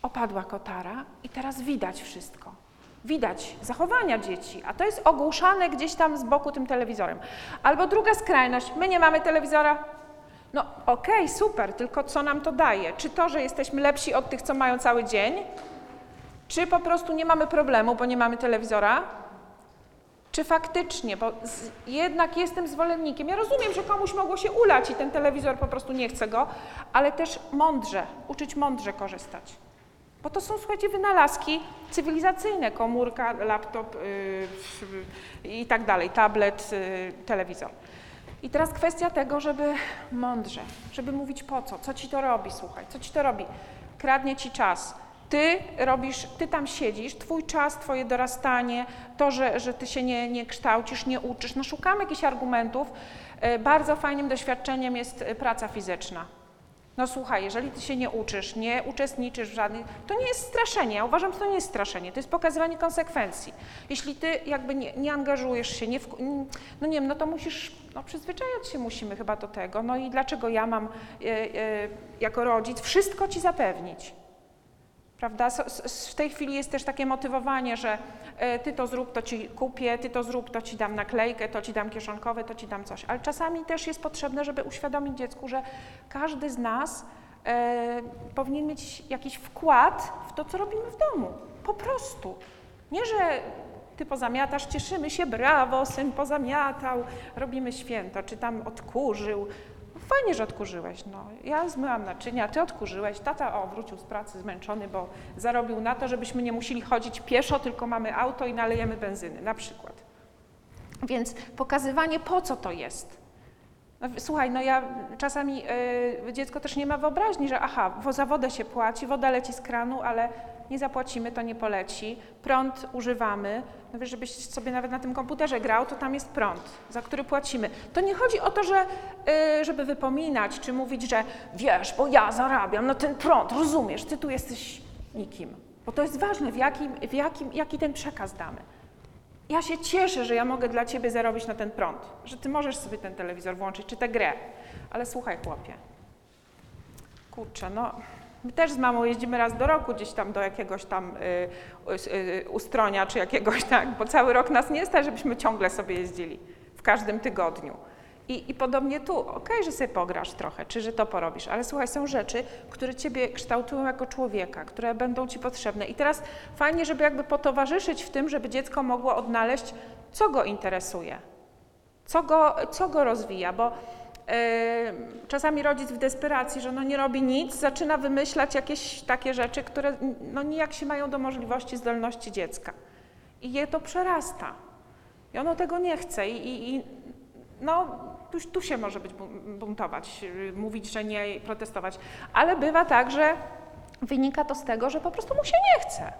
opadła kotara i teraz widać wszystko. Widać zachowania dzieci, a to jest ogłuszane gdzieś tam z boku tym telewizorem. Albo druga skrajność, my nie mamy telewizora. No okej, super, tylko co nam to daje? Czy to, że jesteśmy lepsi od tych, co mają cały dzień? Czy po prostu nie mamy problemu, bo nie mamy telewizora? Czy faktycznie, bo z, jednak jestem zwolennikiem. Ja rozumiem, że komuś mogło się ulać i ten telewizor po prostu nie chce go, ale też mądrze, uczyć mądrze korzystać. Bo to są, słuchajcie, wynalazki cywilizacyjne, komórka, laptop yy, i tak dalej, tablet, yy, telewizor. I teraz kwestia tego, żeby mądrze, żeby mówić po co, co ci to robi, słuchaj, co ci to robi. Kradnie ci czas. Ty robisz, ty tam siedzisz, twój czas, twoje dorastanie, to, że, że ty się nie, nie kształcisz, nie uczysz. No szukamy jakichś argumentów. Yy, Bardzo fajnym doświadczeniem jest y, praca fizyczna. No słuchaj, jeżeli ty się nie uczysz, nie uczestniczysz w żadnych, to nie jest straszenie. Ja uważam, że to nie jest straszenie, to jest pokazywanie konsekwencji. Jeśli ty jakby nie, nie angażujesz się, nie, n- no nie wiem, no to musisz, no przyzwyczajać się musimy chyba do tego. No i dlaczego ja mam e, e, jako rodzic wszystko ci zapewnić? Prawda? W tej chwili jest też takie motywowanie, że e, ty to zrób, to ci kupię, ty to zrób, to ci dam naklejkę, to ci dam kieszonkowe, to ci dam coś. Ale czasami też jest potrzebne, żeby uświadomić dziecku, że każdy z nas e, powinien mieć jakiś wkład w to, co robimy w domu. Po prostu. Nie, że ty pozamiatasz, cieszymy się, brawo, syn pozamiatał, robimy święto, czy tam odkurzył. Fajnie, że odkurzyłeś. No. Ja zmyłam naczynia, ty odkurzyłeś. Tata o, wrócił z pracy zmęczony, bo zarobił na to, żebyśmy nie musieli chodzić pieszo, tylko mamy auto i nalejemy benzyny, na przykład. Więc pokazywanie, po co to jest. No, słuchaj, no ja czasami y, dziecko też nie ma wyobraźni, że aha, za wodę się płaci, woda leci z kranu, ale nie zapłacimy, to nie poleci. Prąd używamy. No wiesz, żebyś sobie nawet na tym komputerze grał, to tam jest prąd, za który płacimy. To nie chodzi o to, że, y, żeby wypominać, czy mówić, że wiesz, bo ja zarabiam na ten prąd, rozumiesz, ty tu jesteś nikim. Bo to jest ważne, w jakim, w jakim, jaki ten przekaz damy. Ja się cieszę, że ja mogę dla ciebie zarobić na ten prąd, że ty możesz sobie ten telewizor włączyć, czy tę grę. Ale słuchaj, chłopie, kurczę, no, my też z mamą jeździmy raz do roku gdzieś tam do jakiegoś tam y, y, y, ustronia, czy jakiegoś tak, bo cały rok nas nie stać, żebyśmy ciągle sobie jeździli w każdym tygodniu. I, I podobnie tu, okej, że sobie pograsz trochę, czy że to porobisz, ale słuchaj, są rzeczy, które ciebie kształtują jako człowieka, które będą ci potrzebne. I teraz fajnie, żeby jakby potowarzyszyć w tym, żeby dziecko mogło odnaleźć, co go interesuje, co go, co go rozwija, bo czasami rodzic w desperacji, że no nie robi nic, zaczyna wymyślać jakieś takie rzeczy, które no nijak się mają do możliwości, zdolności dziecka. I je to przerasta. I ono tego nie chce. I, i, no, tu, tu się może być bun- buntować, yy, mówić, że nie, protestować. Ale bywa tak, że wynika to z tego, że po prostu mu się nie chce.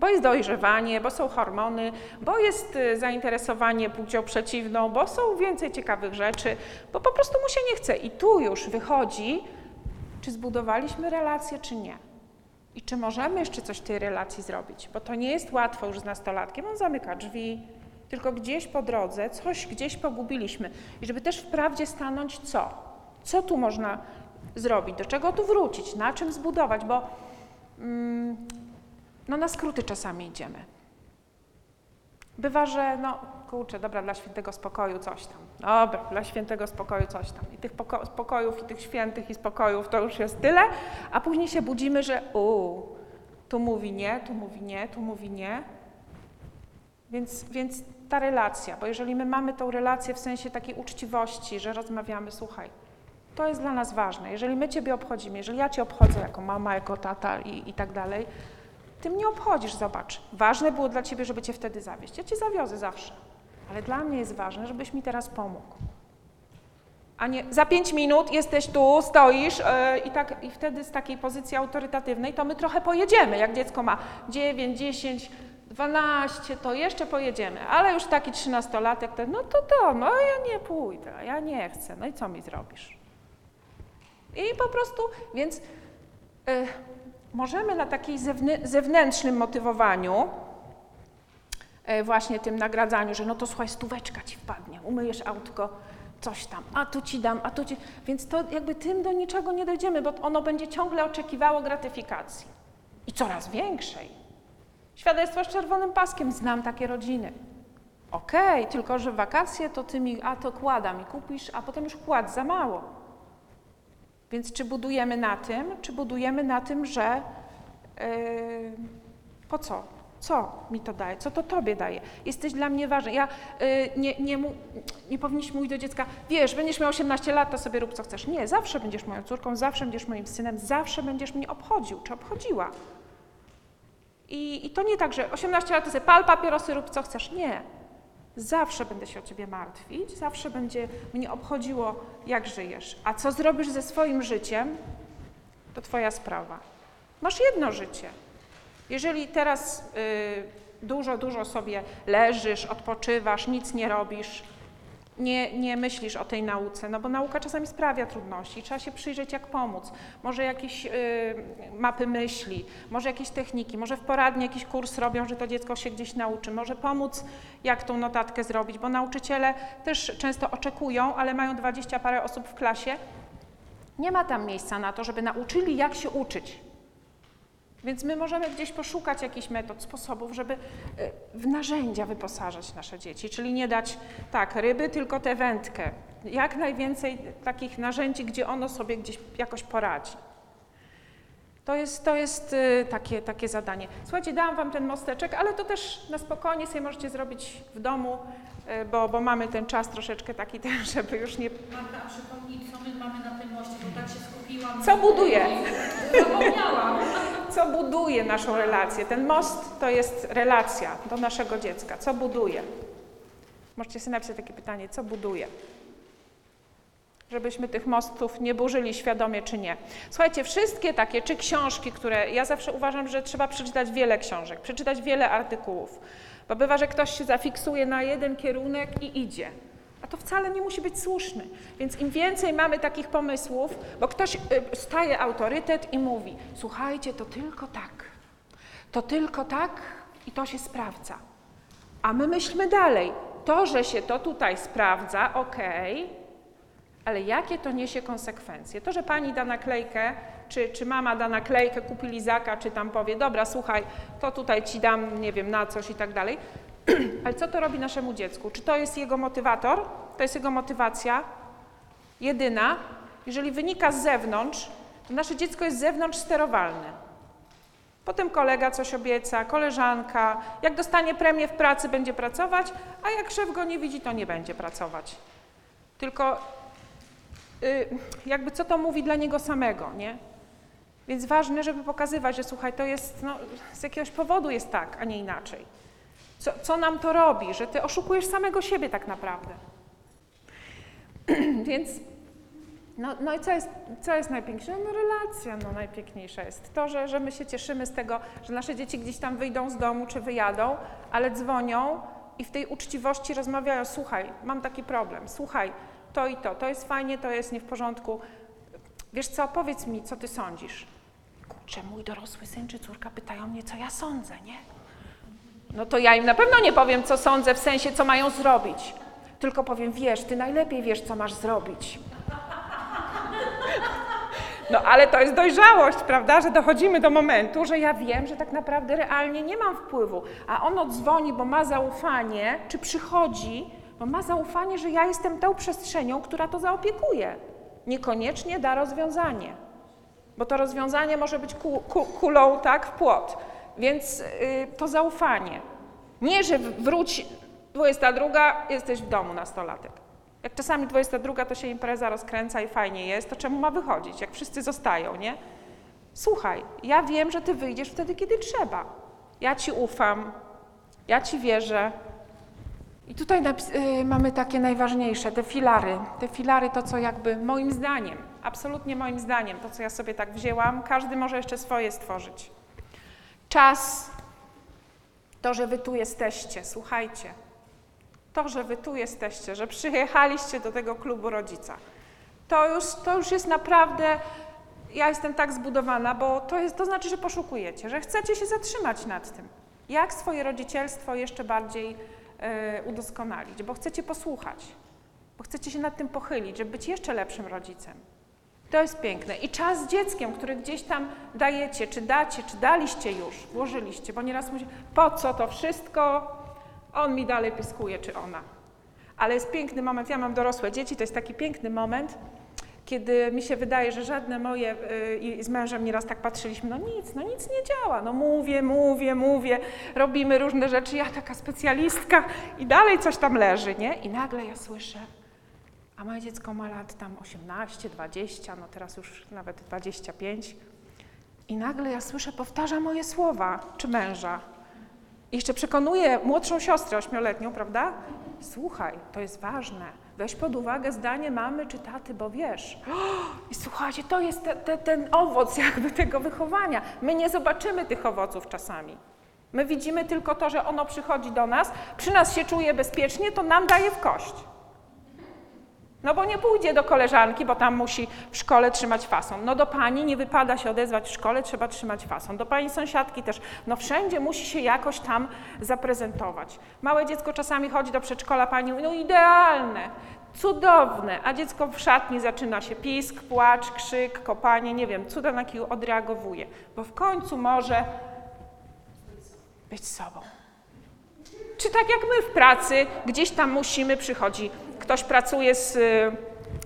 Bo jest dojrzewanie, bo są hormony, bo jest y, zainteresowanie płcią przeciwną, bo są więcej ciekawych rzeczy, bo po prostu mu się nie chce. I tu już wychodzi, czy zbudowaliśmy relację, czy nie. I czy możemy jeszcze coś w tej relacji zrobić, bo to nie jest łatwo już z nastolatkiem. On zamyka drzwi, tylko gdzieś po drodze coś gdzieś pogubiliśmy. I żeby też wprawdzie stanąć co? Co tu można zrobić? Do czego tu wrócić? Na czym zbudować? Bo mm, no na skróty czasami idziemy. Bywa, że no kurczę, dobra, dla świętego spokoju coś tam. Dobra, dla świętego spokoju coś tam. I tych poko- spokojów, i tych świętych, i spokojów to już jest tyle, a później się budzimy, że u, tu mówi nie, tu mówi nie, tu mówi nie. Więc, więc ta relacja, bo jeżeli my mamy tą relację w sensie takiej uczciwości, że rozmawiamy, słuchaj, to jest dla nas ważne. Jeżeli my Ciebie obchodzimy, jeżeli ja Cię obchodzę jako mama, jako tata i, i tak dalej, Ty mnie obchodzisz, zobacz. Ważne było dla ciebie, żeby cię wtedy zawieźć. Ja cię zawiozę zawsze. Ale dla mnie jest ważne, żebyś mi teraz pomógł. A nie za pięć minut jesteś tu, stoisz yy, i, tak, i wtedy z takiej pozycji autorytatywnej to my trochę pojedziemy. Jak dziecko ma 9, 10, 12, to jeszcze pojedziemy. Ale już taki trzynastolatek, to no to to, no ja nie pójdę, ja nie chcę. No i co mi zrobisz? I po prostu, więc y, możemy na takiej zewnę- zewnętrznym motywowaniu, y, właśnie tym nagradzaniu, że no to słuchaj, stóweczka ci wpadnie, umyjesz autko, coś tam, a tu ci dam, a tu ci. Więc to jakby tym do niczego nie dojdziemy, bo ono będzie ciągle oczekiwało gratyfikacji i coraz większej. Świadectwo z czerwonym paskiem, znam takie rodziny. Okej, tylko że wakacje to ty mi, a to kłada mi kupisz, a potem już kład za mało. Więc czy budujemy na tym, czy budujemy na tym, że yy, po co? Co mi to daje? Co to tobie daje? Jesteś dla mnie ważny. Ja yy, nie, nie, nie powinniśmy mówić do dziecka, wiesz, będziesz miał 18 lat, to sobie rób co chcesz. Nie, zawsze będziesz moją córką, zawsze będziesz moim synem, zawsze będziesz mnie obchodził czy obchodziła. I, I to nie tak, że 18 lat to sobie pal papierosy, rób co chcesz. Nie. Zawsze będę się o ciebie martwić, zawsze będzie mnie obchodziło, jak żyjesz. A co zrobisz ze swoim życiem, to twoja sprawa. Masz jedno życie. Jeżeli teraz y, dużo, dużo sobie leżysz, odpoczywasz, nic nie robisz, nie, nie myślisz o tej nauce, no bo nauka czasami sprawia trudności, trzeba się przyjrzeć, jak pomóc. Może jakieś y, mapy myśli, może jakieś techniki, może w poradni jakiś kurs robią, że to dziecko się gdzieś nauczy, może pomóc, jak tą notatkę zrobić, bo nauczyciele też często oczekują, ale mają dwadzieścia parę osób w klasie. Nie ma tam miejsca na to, żeby nauczyli, jak się uczyć. Więc my możemy gdzieś poszukać jakichś metod, sposobów, żeby y, w narzędzia wyposażać nasze dzieci, czyli nie dać tak ryby, tylko tę wędkę. Jak najwięcej takich narzędzi, gdzie ono sobie gdzieś jakoś poradzi. To jest, to jest y, takie, takie zadanie. Słuchajcie, dałam Wam ten mosteczek, ale to też na spokojnie sobie możecie zrobić w domu, y, bo, bo mamy ten czas troszeczkę taki ten, żeby już nie... Marta, a przypomnij, co my mamy na tym moście, bo tak się. Co buduje? Zapomniałam. Co buduje naszą relację? Ten most to jest relacja do naszego dziecka. Co buduje? Możecie sobie napisać takie pytanie, co buduje? Żebyśmy tych mostów nie burzyli świadomie czy nie. Słuchajcie, wszystkie takie, czy książki, które ja zawsze uważam, że trzeba przeczytać wiele książek, przeczytać wiele artykułów, bo bywa, że ktoś się zafiksuje na jeden kierunek i idzie. A to wcale nie musi być słuszny. Więc im więcej mamy takich pomysłów, bo ktoś y, staje autorytet i mówi: Słuchajcie, to tylko tak, to tylko tak i to się sprawdza. A my myślmy dalej. To, że się to tutaj sprawdza, okej, ale jakie to niesie konsekwencje? To, że pani da naklejkę, czy, czy mama da naklejkę, kupi lizaka, czy tam powie, dobra, słuchaj, to tutaj ci dam, nie wiem, na coś i tak dalej. Ale co to robi naszemu dziecku? Czy to jest jego motywator? To jest jego motywacja jedyna? Jeżeli wynika z zewnątrz, to nasze dziecko jest zewnątrz sterowalne. Potem kolega coś obieca, koleżanka, jak dostanie premię w pracy, będzie pracować, a jak szef go nie widzi, to nie będzie pracować. Tylko y, jakby co to mówi dla niego samego, nie? Więc ważne, żeby pokazywać, że słuchaj, to jest, no, z jakiegoś powodu jest tak, a nie inaczej. Co, co nam to robi, że ty oszukujesz samego siebie tak naprawdę. Więc, no, no i co jest, co jest najpiękniejsze? No relacja no, najpiękniejsza jest. To, że, że my się cieszymy z tego, że nasze dzieci gdzieś tam wyjdą z domu czy wyjadą, ale dzwonią i w tej uczciwości rozmawiają, słuchaj, mam taki problem, słuchaj, to i to, to jest fajnie, to jest nie w porządku. Wiesz co, powiedz mi, co ty sądzisz? Kurczę, mój dorosły syn czy córka pytają mnie, co ja sądzę, nie? No to ja im na pewno nie powiem, co sądzę, w sensie, co mają zrobić. Tylko powiem, wiesz, ty najlepiej wiesz, co masz zrobić. No ale to jest dojrzałość, prawda, że dochodzimy do momentu, że ja wiem, że tak naprawdę realnie nie mam wpływu, a ono dzwoni, bo ma zaufanie, czy przychodzi, bo ma zaufanie, że ja jestem tą przestrzenią, która to zaopiekuje. Niekoniecznie da rozwiązanie, bo to rozwiązanie może być ku, ku, kulą tak w płot. Więc y, to zaufanie. Nie, że wróć 22, jesteś w domu nastolatek. Jak czasami 22 to się impreza rozkręca i fajnie jest, to czemu ma wychodzić, jak wszyscy zostają, nie? Słuchaj, ja wiem, że ty wyjdziesz wtedy, kiedy trzeba. Ja ci ufam, ja ci wierzę. I tutaj y, mamy takie najważniejsze, te filary. Te filary to, co jakby moim zdaniem, absolutnie moim zdaniem, to, co ja sobie tak wzięłam, każdy może jeszcze swoje stworzyć. Czas, to, że wy tu jesteście, słuchajcie. To, że wy tu jesteście, że przyjechaliście do tego klubu rodzica. To już, to już jest naprawdę, ja jestem tak zbudowana, bo to, jest, to znaczy, że poszukujecie, że chcecie się zatrzymać nad tym. Jak swoje rodzicielstwo jeszcze bardziej e, udoskonalić, bo chcecie posłuchać, bo chcecie się nad tym pochylić, żeby być jeszcze lepszym rodzicem. To jest piękne. I czas z dzieckiem, który gdzieś tam dajecie, czy dacie, czy daliście już, włożyliście, bo nieraz mówicie, po co to wszystko, on mi dalej pyskuje, czy ona. Ale jest piękny moment, ja mam dorosłe dzieci, to jest taki piękny moment, kiedy mi się wydaje, że żadne moje, y, i z mężem nieraz tak patrzyliśmy, no nic, no nic nie działa, no mówię, mówię, mówię, robimy różne rzeczy, ja taka specjalistka i dalej coś tam leży, nie? I nagle ja słyszę, a moje dziecko ma lat tam 18, 20, no teraz już nawet 25 i nagle ja słyszę, powtarza moje słowa, czy męża. I jeszcze przekonuje młodszą siostrę ośmioletnią, prawda? Słuchaj, to jest ważne. Weź pod uwagę zdanie mamy czy taty, bo wiesz. I słuchajcie, to jest te, te, ten owoc jakby tego wychowania. My nie zobaczymy tych owoców czasami. My widzimy tylko to, że ono przychodzi do nas, przy nas się czuje bezpiecznie, to nam daje w kość. No bo nie pójdzie do koleżanki, bo tam musi w szkole trzymać fason. No do pani nie wypada się odezwać w szkole, trzeba trzymać fason. Do pani sąsiadki też. No wszędzie musi się jakoś tam zaprezentować. Małe dziecko czasami chodzi do przedszkola, pani mówi, no idealne, cudowne, a dziecko w szatni zaczyna się pisk, płacz, krzyk, kopanie, nie wiem, cuda na kiju odreagowuje, bo w końcu może być sobą. Czy tak jak my w pracy, gdzieś tam musimy, przychodzi, ktoś pracuje z,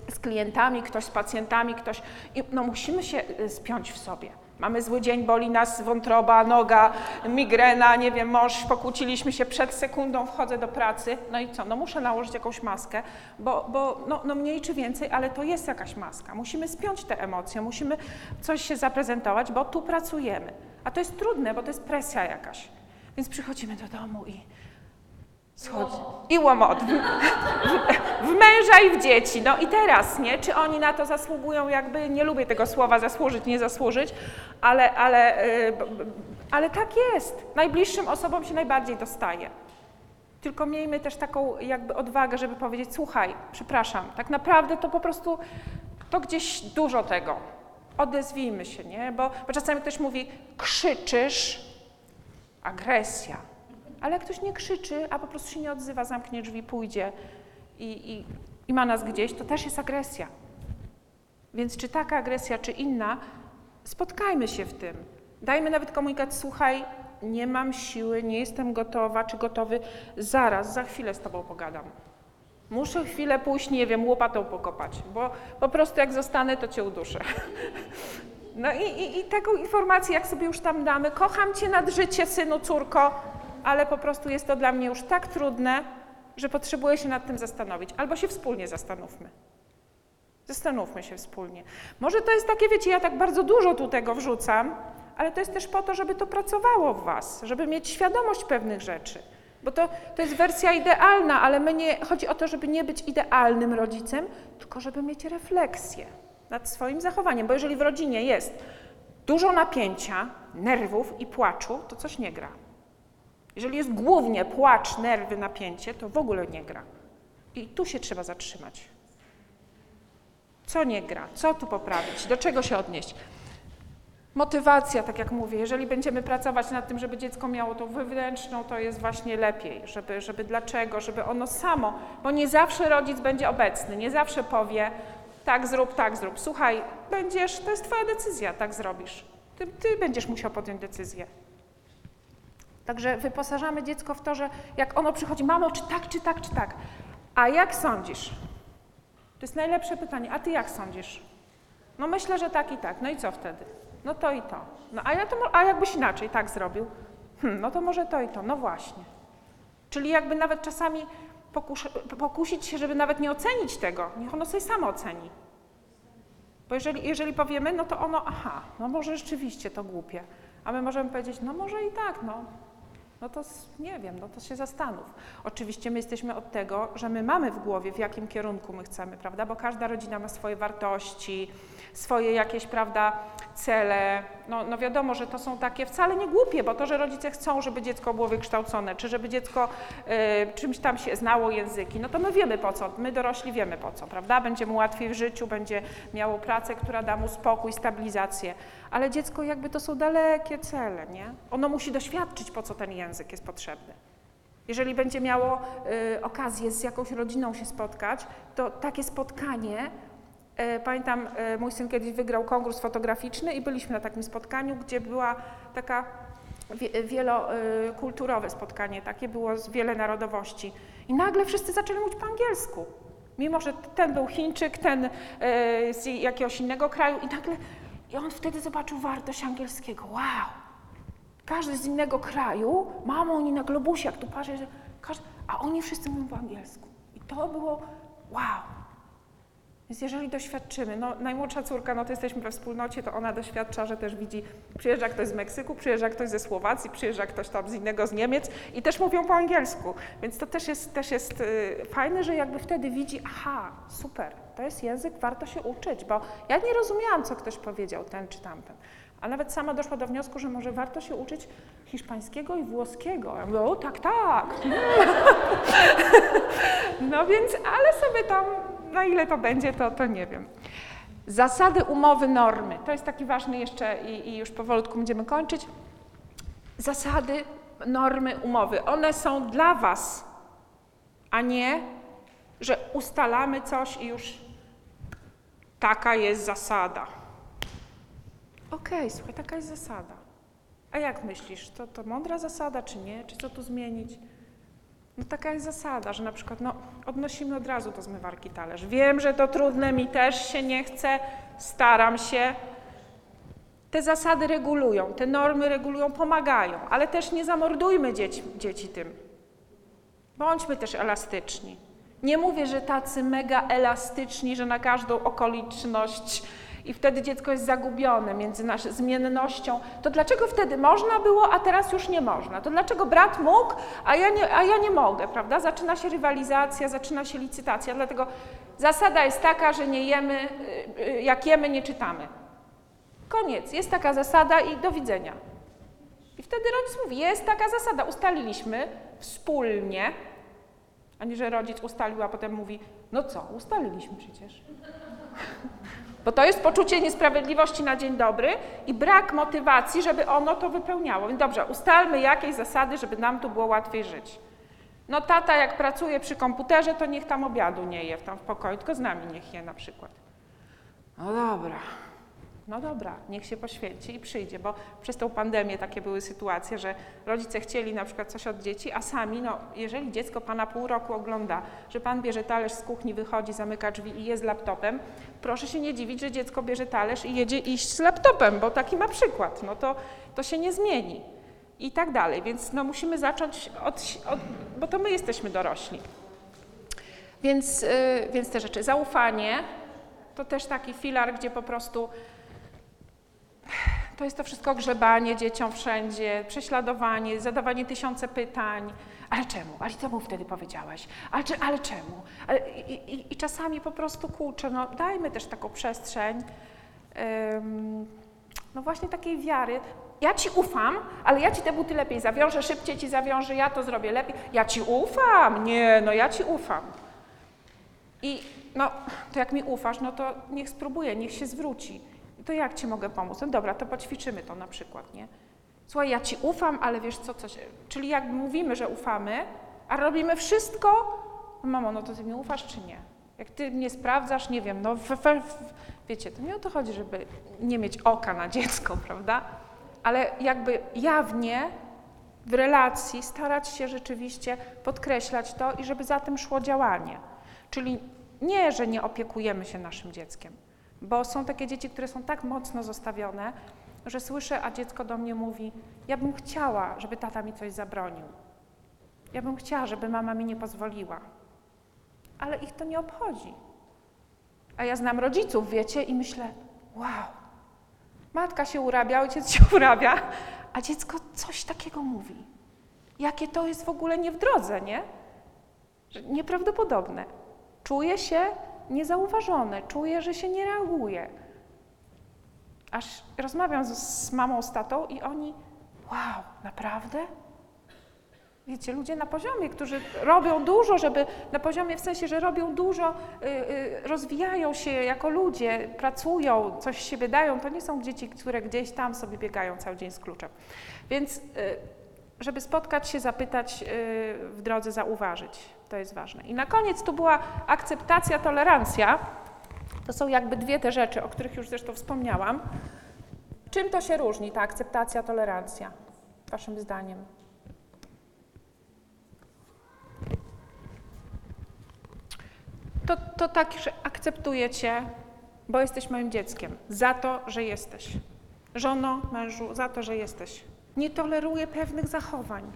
z klientami, ktoś z pacjentami, ktoś. I no musimy się y, spiąć w sobie. Mamy zły dzień, boli nas wątroba, noga, migrena, nie wiem, mąż, pokłóciliśmy się przed sekundą, wchodzę do pracy, no i co, no muszę nałożyć jakąś maskę, bo, bo no, no mniej czy więcej, ale to jest jakaś maska. Musimy spiąć te emocje, musimy coś się zaprezentować, bo tu pracujemy. A to jest trudne, bo to jest presja jakaś. Więc przychodzimy do domu i Schodzi. I łomot. W, męża i w dzieci. No i teraz, nie? Czy oni na to zasługują? Jakby nie lubię tego słowa zasłużyć, nie zasłużyć, ale, ale, b- ale tak jest. Najbliższym osobom się najbardziej dostaje. Tylko miejmy też taką jakby odwagę, żeby powiedzieć, słuchaj, przepraszam, tak naprawdę to po prostu, to gdzieś dużo tego. Odezwijmy się, nie? Bo, bo czasami ktoś mówi, krzyczysz, agresja. Ale jak ktoś nie krzyczy, a po prostu się nie odzywa, zamknie drzwi, pójdzie i, i, i ma nas gdzieś, to też jest agresja. Więc czy taka agresja, czy inna, spotkajmy się w tym. Dajmy nawet komunikat, słuchaj, nie mam siły, nie jestem gotowa, czy gotowy, zaraz, za chwilę z tobą pogadam. Muszę chwilę pójść, nie wiem, łopatą pokopać, bo po prostu jak zostanę, to cię uduszę. No i, i, i taką informację, jak sobie już tam damy, kocham cię nad życie, synu, córko, ale po prostu jest to dla mnie już tak trudne, że potrzebuję się nad tym zastanowić. Albo się wspólnie zastanówmy. Zastanówmy się wspólnie. Może to jest takie, wiecie, ja tak bardzo dużo tu tego wrzucam, ale to jest też po to, żeby to pracowało w Was, żeby mieć świadomość pewnych rzeczy. Bo to, to jest wersja idealna, ale chodzi o to, żeby nie być idealnym rodzicem, tylko żeby mieć refleksję nad swoim zachowaniem. Bo jeżeli w rodzinie jest dużo napięcia, nerwów i płaczu, to coś nie gra. Jeżeli jest głównie płacz, nerwy, napięcie, to w ogóle nie gra. I tu się trzeba zatrzymać. Co nie gra? Co tu poprawić? Do czego się odnieść? Motywacja, tak jak mówię, jeżeli będziemy pracować nad tym, żeby dziecko miało tą wewnętrzną, to jest właśnie lepiej, żeby, żeby dlaczego, żeby ono samo, bo nie zawsze rodzic będzie obecny, nie zawsze powie tak zrób, tak zrób. Słuchaj, będziesz, to jest twoja decyzja, tak zrobisz. Ty, ty będziesz musiał podjąć decyzję. Także wyposażamy dziecko w to, że jak ono przychodzi, mamo, czy tak, czy tak, czy tak. A jak sądzisz? To jest najlepsze pytanie. A ty jak sądzisz? No myślę, że tak i tak. No i co wtedy? No to i to. No a, ja to, a jakbyś inaczej tak zrobił? Hm, no to może to i to. No właśnie. Czyli jakby nawet czasami pokusz, pokusić się, żeby nawet nie ocenić tego. Niech ono sobie samo oceni. Bo jeżeli, jeżeli powiemy, no to ono, aha, no może rzeczywiście to głupie. A my możemy powiedzieć, no może i tak, no. No to nie wiem, no to się zastanów. Oczywiście my jesteśmy od tego, że my mamy w głowie, w jakim kierunku my chcemy, prawda? Bo każda rodzina ma swoje wartości, swoje jakieś, prawda, cele. No, no wiadomo, że to są takie wcale nie głupie, bo to, że rodzice chcą, żeby dziecko było wykształcone, czy żeby dziecko y, czymś tam się znało języki, no to my wiemy po co, my dorośli wiemy po co, prawda? Będzie mu łatwiej w życiu, będzie miało pracę, która da mu spokój, stabilizację. Ale dziecko jakby to są dalekie cele, nie? Ono musi doświadczyć, po co ten język jest potrzebny. Jeżeli będzie miało y, okazję z jakąś rodziną się spotkać, to takie spotkanie, pamiętam, y, mój syn kiedyś wygrał konkurs fotograficzny i byliśmy na takim spotkaniu, gdzie była taka wie, wielokulturowe spotkanie, takie było z wiele narodowości. I nagle wszyscy zaczęli mówić po angielsku. Mimo, że ten był Chińczyk, ten y, z jakiegoś innego kraju i nagle, i on wtedy zobaczył wartość angielskiego. Wow! Każdy z innego kraju, mamo, oni na globusie, jak tu patrzę, że każdy, a oni wszyscy mówią po angielsku. I to było wow. Więc jeżeli doświadczymy, no najmłodsza córka, no to jesteśmy we wspólnocie, to ona doświadcza, że też widzi, przyjeżdża ktoś z Meksyku, przyjeżdża ktoś ze Słowacji, przyjeżdża ktoś tam z innego z Niemiec i też mówią po angielsku. Więc to też jest, też jest y, fajne, że jakby wtedy widzi, aha, super, to jest język, warto się uczyć, bo ja nie rozumiałam, co ktoś powiedział, ten czy tamten. A nawet sama doszła do wniosku, że może warto się uczyć hiszpańskiego i włoskiego. Ja mówię, o tak, tak. No więc, ale sobie tam, na ile to będzie, to, to nie wiem. Zasady, umowy, normy. To jest taki ważny jeszcze i, i już powolutku będziemy kończyć. Zasady, normy, umowy. One są dla Was, a nie, że ustalamy coś i już taka jest zasada. Okej, słuchaj, taka jest zasada. A jak myślisz, to, to mądra zasada, czy nie? Czy co tu zmienić? No taka jest zasada, że na przykład no, odnosimy od razu do zmywarki talerz. Wiem, że to trudne, mi też się nie chce, staram się. Te zasady regulują, te normy regulują, pomagają, ale też nie zamordujmy dzieci, dzieci tym. Bądźmy też elastyczni. Nie mówię, że tacy mega elastyczni, że na każdą okoliczność i wtedy dziecko jest zagubione między naszą zmiennością. To dlaczego wtedy można było, a teraz już nie można? To dlaczego brat mógł, a ja nie, a ja nie mogę, prawda? Zaczyna się rywalizacja, zaczyna się licytacja. Dlatego zasada jest taka, że nie jemy, y, y, jak jemy, nie czytamy. Koniec. Jest taka zasada i do widzenia. I wtedy rodzic mówi, jest taka zasada, ustaliliśmy wspólnie, a nie, że rodzic ustalił, a potem mówi, no co, ustaliliśmy przecież. Bo to jest poczucie niesprawiedliwości na dzień dobry i brak motywacji, żeby ono to wypełniało. Więc dobrze, ustalmy jakieś zasady, żeby nam tu było łatwiej żyć. No tata jak pracuje przy komputerze, to niech tam obiadu nie je tam w pokoju, tylko z nami niech je na przykład. No dobra, no dobra, niech się poświęci i przyjdzie, bo przez tą pandemię takie były sytuacje, że rodzice chcieli na przykład coś od dzieci, a sami, no jeżeli dziecko pana pół roku ogląda, że pan bierze talerz z kuchni, wychodzi, zamyka drzwi i jest laptopem, proszę się nie dziwić, że dziecko bierze talerz i jedzie iść z laptopem, bo taki ma przykład, no to, to się nie zmieni. I tak dalej, więc no musimy zacząć od, od bo to my jesteśmy dorośli. Więc, yy, więc te rzeczy, zaufanie, to też taki filar, gdzie po prostu to jest to wszystko grzebanie dzieciom wszędzie, prześladowanie, zadawanie tysiące pytań. Ale czemu? Ale co mu wtedy powiedziałaś? Ale, ale czemu? Ale, i, i, I czasami po prostu kurczę, no dajmy też taką przestrzeń, ym, no właśnie takiej wiary. Ja ci ufam, ale ja ci te buty lepiej zawiążę, szybciej ci zawiążę, ja to zrobię lepiej. Ja ci ufam, nie, no ja ci ufam. I no, to jak mi ufasz, no to niech spróbuje, niech się zwróci. To jak ci mogę pomóc? No dobra, to poćwiczymy to na przykład, nie? Słuchaj, ja ci ufam, ale wiesz co, coś... Czyli jak mówimy, że ufamy, a robimy wszystko, no mamo, no to ty mi ufasz czy nie? Jak ty mnie sprawdzasz, nie wiem, no w, w, w, wiecie, to nie o to chodzi, żeby nie mieć oka na dziecko, prawda? Ale jakby jawnie w relacji starać się rzeczywiście podkreślać to i żeby za tym szło działanie. Czyli nie, że nie opiekujemy się naszym dzieckiem, bo są takie dzieci, które są tak mocno zostawione, że słyszę, a dziecko do mnie mówi: Ja bym chciała, żeby tata mi coś zabronił. Ja bym chciała, żeby mama mi nie pozwoliła. Ale ich to nie obchodzi. A ja znam rodziców, wiecie, i myślę, wow, matka się urabia, ojciec się urabia, a dziecko coś takiego mówi. Jakie to jest w ogóle nie w drodze, nie? Nieprawdopodobne. Czuje się niezauważone, czuje, że się nie reaguje. Aż rozmawiam z, z mamą, z tatą i oni, wow, naprawdę? Wiecie, ludzie na poziomie, którzy robią dużo, żeby na poziomie w sensie, że robią dużo, y, y, rozwijają się jako ludzie, pracują, coś siebie dają, to nie są dzieci, które gdzieś tam sobie biegają cały dzień z kluczem. Więc, y, żeby spotkać się, zapytać, y, w drodze zauważyć, to jest ważne. I na koniec tu była akceptacja, tolerancja. To są jakby dwie te rzeczy, o których już zresztą wspomniałam. Czym to się różni, ta akceptacja, tolerancja, Waszym zdaniem? To, to tak, że akceptuję Cię, bo jesteś moim dzieckiem, za to, że jesteś. Żono, mężu, za to, że jesteś. Nie toleruję pewnych zachowań.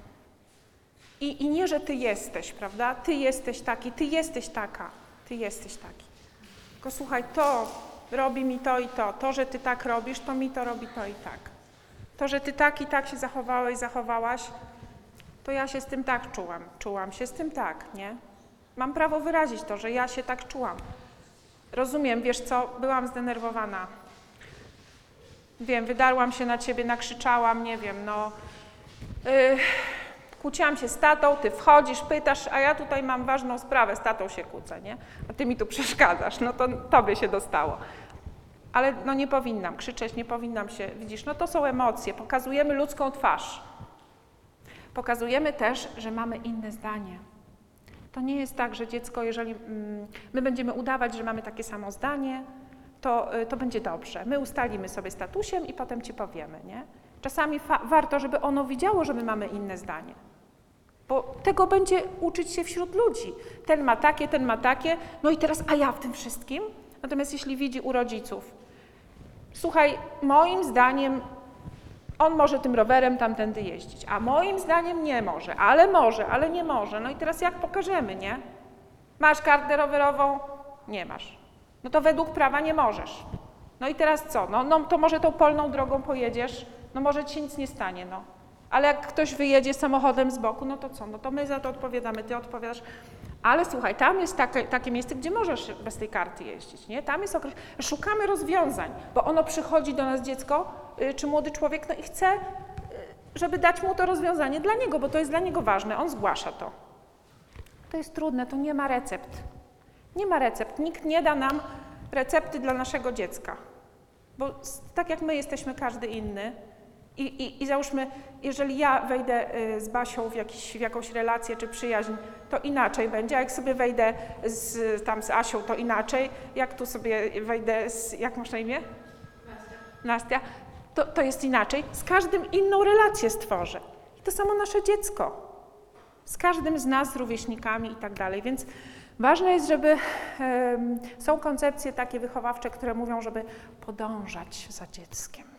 I, I nie, że Ty jesteś, prawda? Ty jesteś taki, Ty jesteś taka, Ty jesteś taki. Tylko słuchaj, to robi mi to i to. To, że Ty tak robisz, to mi to robi to i tak. To, że Ty tak i tak się zachowałeś, zachowałaś, to ja się z tym tak czułam. Czułam się z tym tak, nie? Mam prawo wyrazić to, że ja się tak czułam. Rozumiem, wiesz co, byłam zdenerwowana. Wiem, wydarłam się na ciebie, nakrzyczałam, nie wiem, no. Yy, kłóciłam się z tatą, ty wchodzisz, pytasz, a ja tutaj mam ważną sprawę, z tatą się kłócę, nie? A ty mi tu przeszkadzasz, no to tobie się dostało. Ale no nie powinnam krzyczeć, nie powinnam się, widzisz, no to są emocje, pokazujemy ludzką twarz. Pokazujemy też, że mamy inne zdanie. To nie jest tak, że dziecko, jeżeli mm, my będziemy udawać, że mamy takie samo zdanie, to, y, to będzie dobrze. My ustalimy sobie statusiem i potem ci powiemy, nie? Czasami warto, żeby ono widziało, że my mamy inne zdanie. Bo tego będzie uczyć się wśród ludzi. Ten ma takie, ten ma takie, no i teraz, a ja w tym wszystkim? Natomiast jeśli widzi u rodziców, słuchaj, moim zdaniem on może tym rowerem tamtędy jeździć, a moim zdaniem nie może, ale może, ale nie może. No i teraz jak pokażemy, nie? Masz kartę rowerową? Nie masz. No to według prawa nie możesz. No i teraz co? No, no to może tą polną drogą pojedziesz, no może ci nic nie stanie, no. Ale jak ktoś wyjedzie samochodem z boku, no to co? No to my za to odpowiadamy, ty odpowiadasz. Ale słuchaj, tam jest takie, takie miejsce, gdzie możesz bez tej karty jeździć, nie? Tam jest okres... Szukamy rozwiązań, bo ono przychodzi do nas dziecko, y, czy młody człowiek, no i chce, y, żeby dać mu to rozwiązanie dla niego, bo to jest dla niego ważne, on zgłasza to. To jest trudne, to nie ma recept. Nie ma recept. Nikt nie da nam recepty dla naszego dziecka. Bo tak jak my jesteśmy każdy inny, i, i, i załóżmy, jeżeli ja wejdę y, z Basią w, jakiś, w jakąś relację czy przyjaźń, to inaczej będzie, jak sobie wejdę z, tam z Asią, to inaczej, jak tu sobie wejdę z, jak masz na imię? Nastia. To, to jest inaczej. Z każdym inną relację stworzę. I to samo nasze dziecko z każdym z nas, z rówieśnikami i tak dalej. Więc ważne jest, żeby są koncepcje takie wychowawcze, które mówią, żeby podążać za dzieckiem.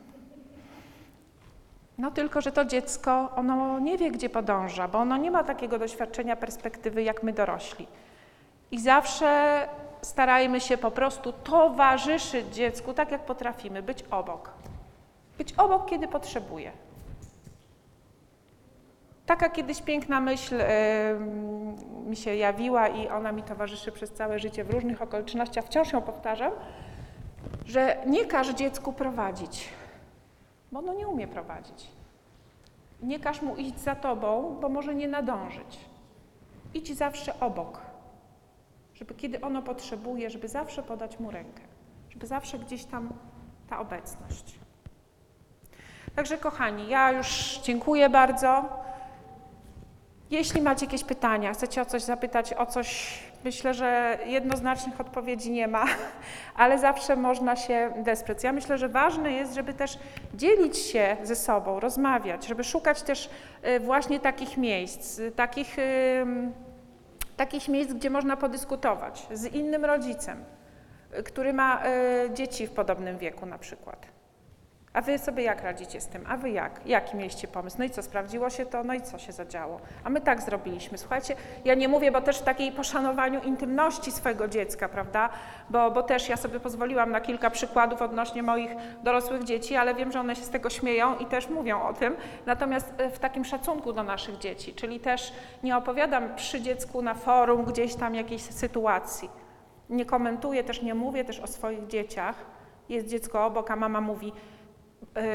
No tylko, że to dziecko, ono nie wie, gdzie podąża, bo ono nie ma takiego doświadczenia, perspektywy jak my dorośli. I zawsze starajmy się po prostu towarzyszyć dziecku tak, jak potrafimy, być obok. Być obok, kiedy potrzebuje. Taka kiedyś piękna myśl em, mi się jawiła i ona mi towarzyszy przez całe życie w różnych okolicznościach, wciąż ją powtarzam, że nie każ dziecku prowadzić, bo ono nie umie prowadzić. Nie każ mu iść za tobą, bo może nie nadążyć. Idź zawsze obok, żeby kiedy ono potrzebuje, żeby zawsze podać mu rękę, żeby zawsze gdzieś tam ta obecność. Także kochani, ja już dziękuję bardzo. Jeśli macie jakieś pytania, chcecie o coś zapytać, o coś, myślę, że jednoznacznych odpowiedzi nie ma, ale zawsze można się wesprzeć. Ja myślę, że ważne jest, żeby też dzielić się ze sobą, rozmawiać, żeby szukać też y, właśnie takich miejsc, y, takich, takich miejsc, gdzie można podyskutować z innym rodzicem, y, który ma dzieci w podobnym wieku na przykład. A wy sobie jak radzicie z tym? A wy jak? Jaki mieliście pomysł? No i co, sprawdziło się to? No i co się zadziało? A my tak zrobiliśmy. Słuchajcie, ja nie mówię, bo też w takiej poszanowaniu intymności swojego dziecka, prawda? Bo, bo też ja sobie pozwoliłam na kilka przykładów odnośnie moich dorosłych dzieci, ale wiem, że one się z tego śmieją i też mówią o tym. Natomiast e, w takim szacunku do naszych dzieci, czyli też nie opowiadam przy dziecku na forum gdzieś tam jakiejś sytuacji. Nie komentuję, też nie mówię też o swoich dzieciach. Jest dziecko obok, a mama mówi,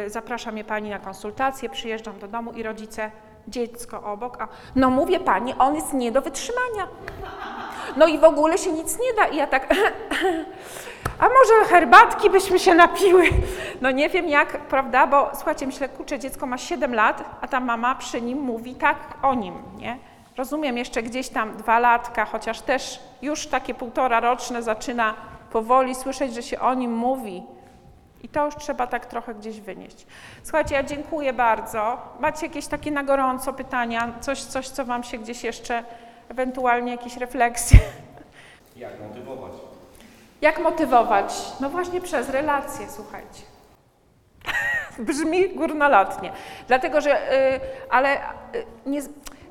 zaprasza mnie pani na konsultację, przyjeżdżam do domu i rodzice, dziecko obok, a no mówię pani, on jest nie do wytrzymania. No i w ogóle się nic nie da. I ja tak, a może herbatki byśmy się napiły? No nie wiem jak, prawda, bo słuchajcie, myślę, kurczę, dziecko ma 7 lat, a ta mama przy nim mówi tak o nim, nie? Rozumiem, jeszcze gdzieś tam dwa latka, chociaż też już takie półtora roczne zaczyna powoli słyszeć, że się o nim mówi. I to już trzeba tak trochę gdzieś wynieść. Słuchajcie, ja dziękuję bardzo. Macie jakieś takie na gorąco pytania, coś, coś co Wam się gdzieś jeszcze, ewentualnie jakieś refleksje? Jak motywować? Jak motywować? No właśnie przez relacje, słuchajcie. Brzmi górnolotnie. Dlatego, że, y, ale y, nie,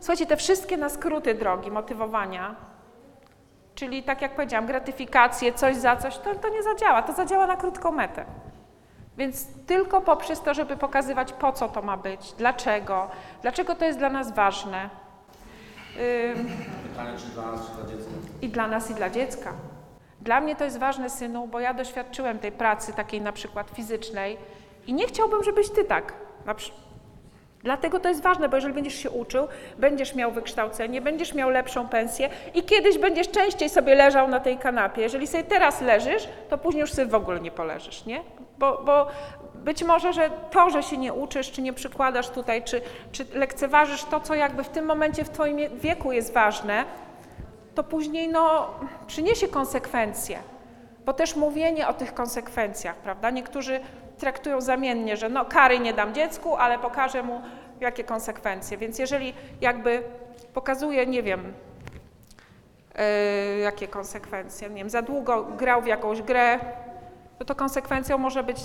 słuchajcie, te wszystkie na skróty drogi motywowania, czyli tak jak powiedziałam, gratyfikacje, coś za coś, to, to nie zadziała, to zadziała na krótką metę. Więc tylko poprzez to, żeby pokazywać, po co to ma być, dlaczego, dlaczego to jest dla nas ważne. Pytanie, czy dla nas, czy dla dziecka? i dla nas, i dla dziecka. Dla mnie to jest ważne, synu, bo ja doświadczyłem tej pracy takiej na przykład fizycznej i nie chciałbym, żebyś ty tak. Dlatego to jest ważne, bo jeżeli będziesz się uczył, będziesz miał wykształcenie, będziesz miał lepszą pensję i kiedyś będziesz częściej sobie leżał na tej kanapie. Jeżeli sobie teraz leżysz, to później już sobie w ogóle nie poleżysz, nie? Bo, bo być może, że to, że się nie uczysz, czy nie przykładasz tutaj, czy, czy lekceważysz to, co jakby w tym momencie w twoim wieku jest ważne, to później no, przyniesie konsekwencje. Bo też mówienie o tych konsekwencjach, prawda? Niektórzy traktują zamiennie, że no kary nie dam dziecku, ale pokażę mu jakie konsekwencje. Więc jeżeli jakby pokazuje, nie wiem, yy, jakie konsekwencje, nie wiem, za długo grał w jakąś grę, no to konsekwencją może być,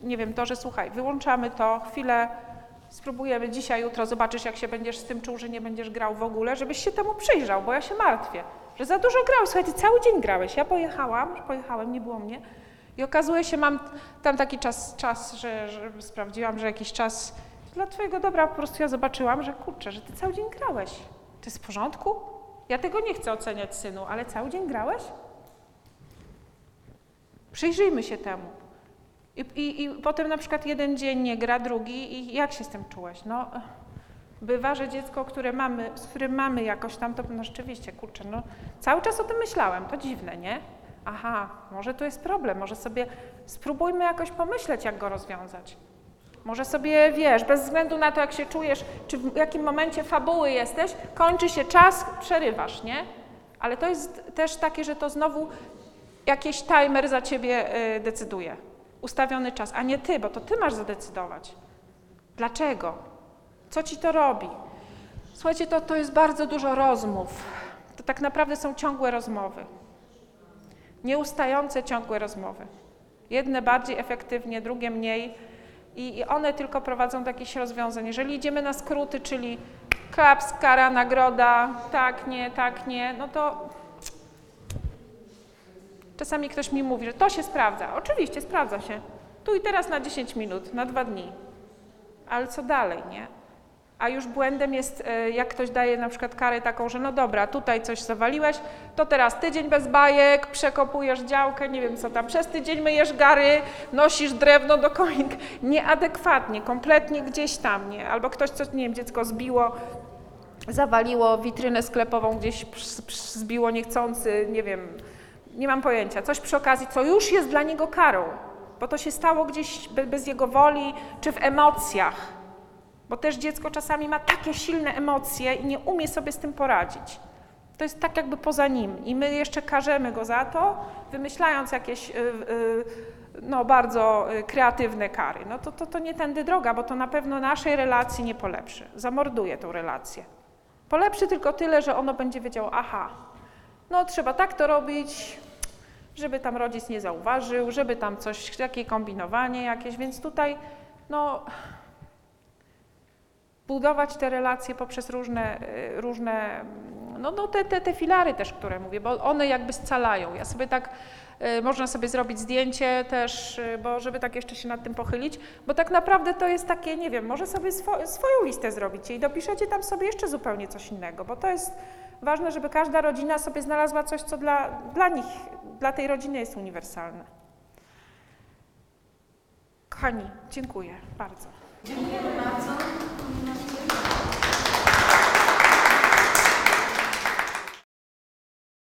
nie wiem, to, że słuchaj, wyłączamy to, chwilę spróbujemy dzisiaj, jutro, zobaczysz jak się będziesz z tym czuł, że nie będziesz grał w ogóle, żebyś się temu przyjrzał, bo ja się martwię, że za dużo grałeś, słuchaj, ty cały dzień grałeś, ja pojechałam, pojechałem, nie było mnie i okazuje się, mam tam taki czas, czas że, że sprawdziłam, że jakiś czas dla twojego dobra po prostu ja zobaczyłam, że kurczę, że ty cały dzień grałeś, to jest w porządku? Ja tego nie chcę oceniać, synu, ale cały dzień grałeś? Przyjrzyjmy się temu. I, i, I potem na przykład jeden dzień nie gra, drugi i jak się z tym czułeś? No, bywa, że dziecko, które mamy, z którym mamy jakoś tam, to no rzeczywiście, kurczę, no cały czas o tym myślałem, to dziwne, nie? Aha, może tu jest problem, może sobie spróbujmy jakoś pomyśleć, jak go rozwiązać. Może sobie, wiesz, bez względu na to, jak się czujesz, czy w jakim momencie fabuły jesteś, kończy się czas, przerywasz, nie? Ale to jest też takie, że to znowu jakiś timer za ciebie y, decyduje. Ustawiony czas, a nie ty, bo to ty masz zadecydować. Dlaczego? Co ci to robi? Słuchajcie, to, to jest bardzo dużo rozmów. To tak naprawdę są ciągłe rozmowy. Nieustające, ciągłe rozmowy. Jedne bardziej efektywnie, drugie mniej. I, I one tylko prowadzą do jakichś rozwiązań. Jeżeli idziemy na skróty, czyli klaps, kara, nagroda, tak, nie, tak, nie, no to Czasami ktoś mi mówi, że to się sprawdza. Oczywiście sprawdza się. Tu i teraz na 10 minut, na dwa dni. Ale co dalej, nie? A już błędem jest, e, jak ktoś daje na przykład karę taką, że no dobra, tutaj coś zawaliłeś, to teraz tydzień bez bajek, przekopujesz działkę, nie wiem co tam, przez tydzień myjesz gary, nosisz drewno do koink. Nieadekwatnie, kompletnie gdzieś tam, nie? Albo ktoś coś, nie wiem, dziecko zbiło, zawaliło witrynę sklepową, gdzieś zbiło niechcący, nie wiem, nie mam pojęcia, coś przy okazji, co już jest dla niego karą, bo to się stało gdzieś be- bez jego woli czy w emocjach. Bo też dziecko czasami ma takie silne emocje i nie umie sobie z tym poradzić. To jest tak jakby poza nim i my jeszcze karzemy go za to, wymyślając jakieś y, y, no, bardzo y, kreatywne kary. No to, to, to nie tędy droga, bo to na pewno naszej relacji nie polepszy. Zamorduje tą relację. Polepszy tylko tyle, że ono będzie wiedziało, aha, no trzeba tak to robić, żeby tam rodzic nie zauważył, żeby tam coś, jakieś kombinowanie jakieś, więc tutaj no, budować te relacje poprzez różne, y, różne no, no te, te, te filary też, które mówię, bo one jakby scalają. Ja sobie tak, y, można sobie zrobić zdjęcie też, y, bo żeby tak jeszcze się nad tym pochylić, bo tak naprawdę to jest takie, nie wiem, może sobie swo, swoją listę zrobicie i dopiszecie tam sobie jeszcze zupełnie coś innego, bo to jest ważne, żeby każda rodzina sobie znalazła coś, co dla, dla nich, dla tej rodziny jest uniwersalne. Kochani, dziękuję bardzo. Dziękujemy bardzo.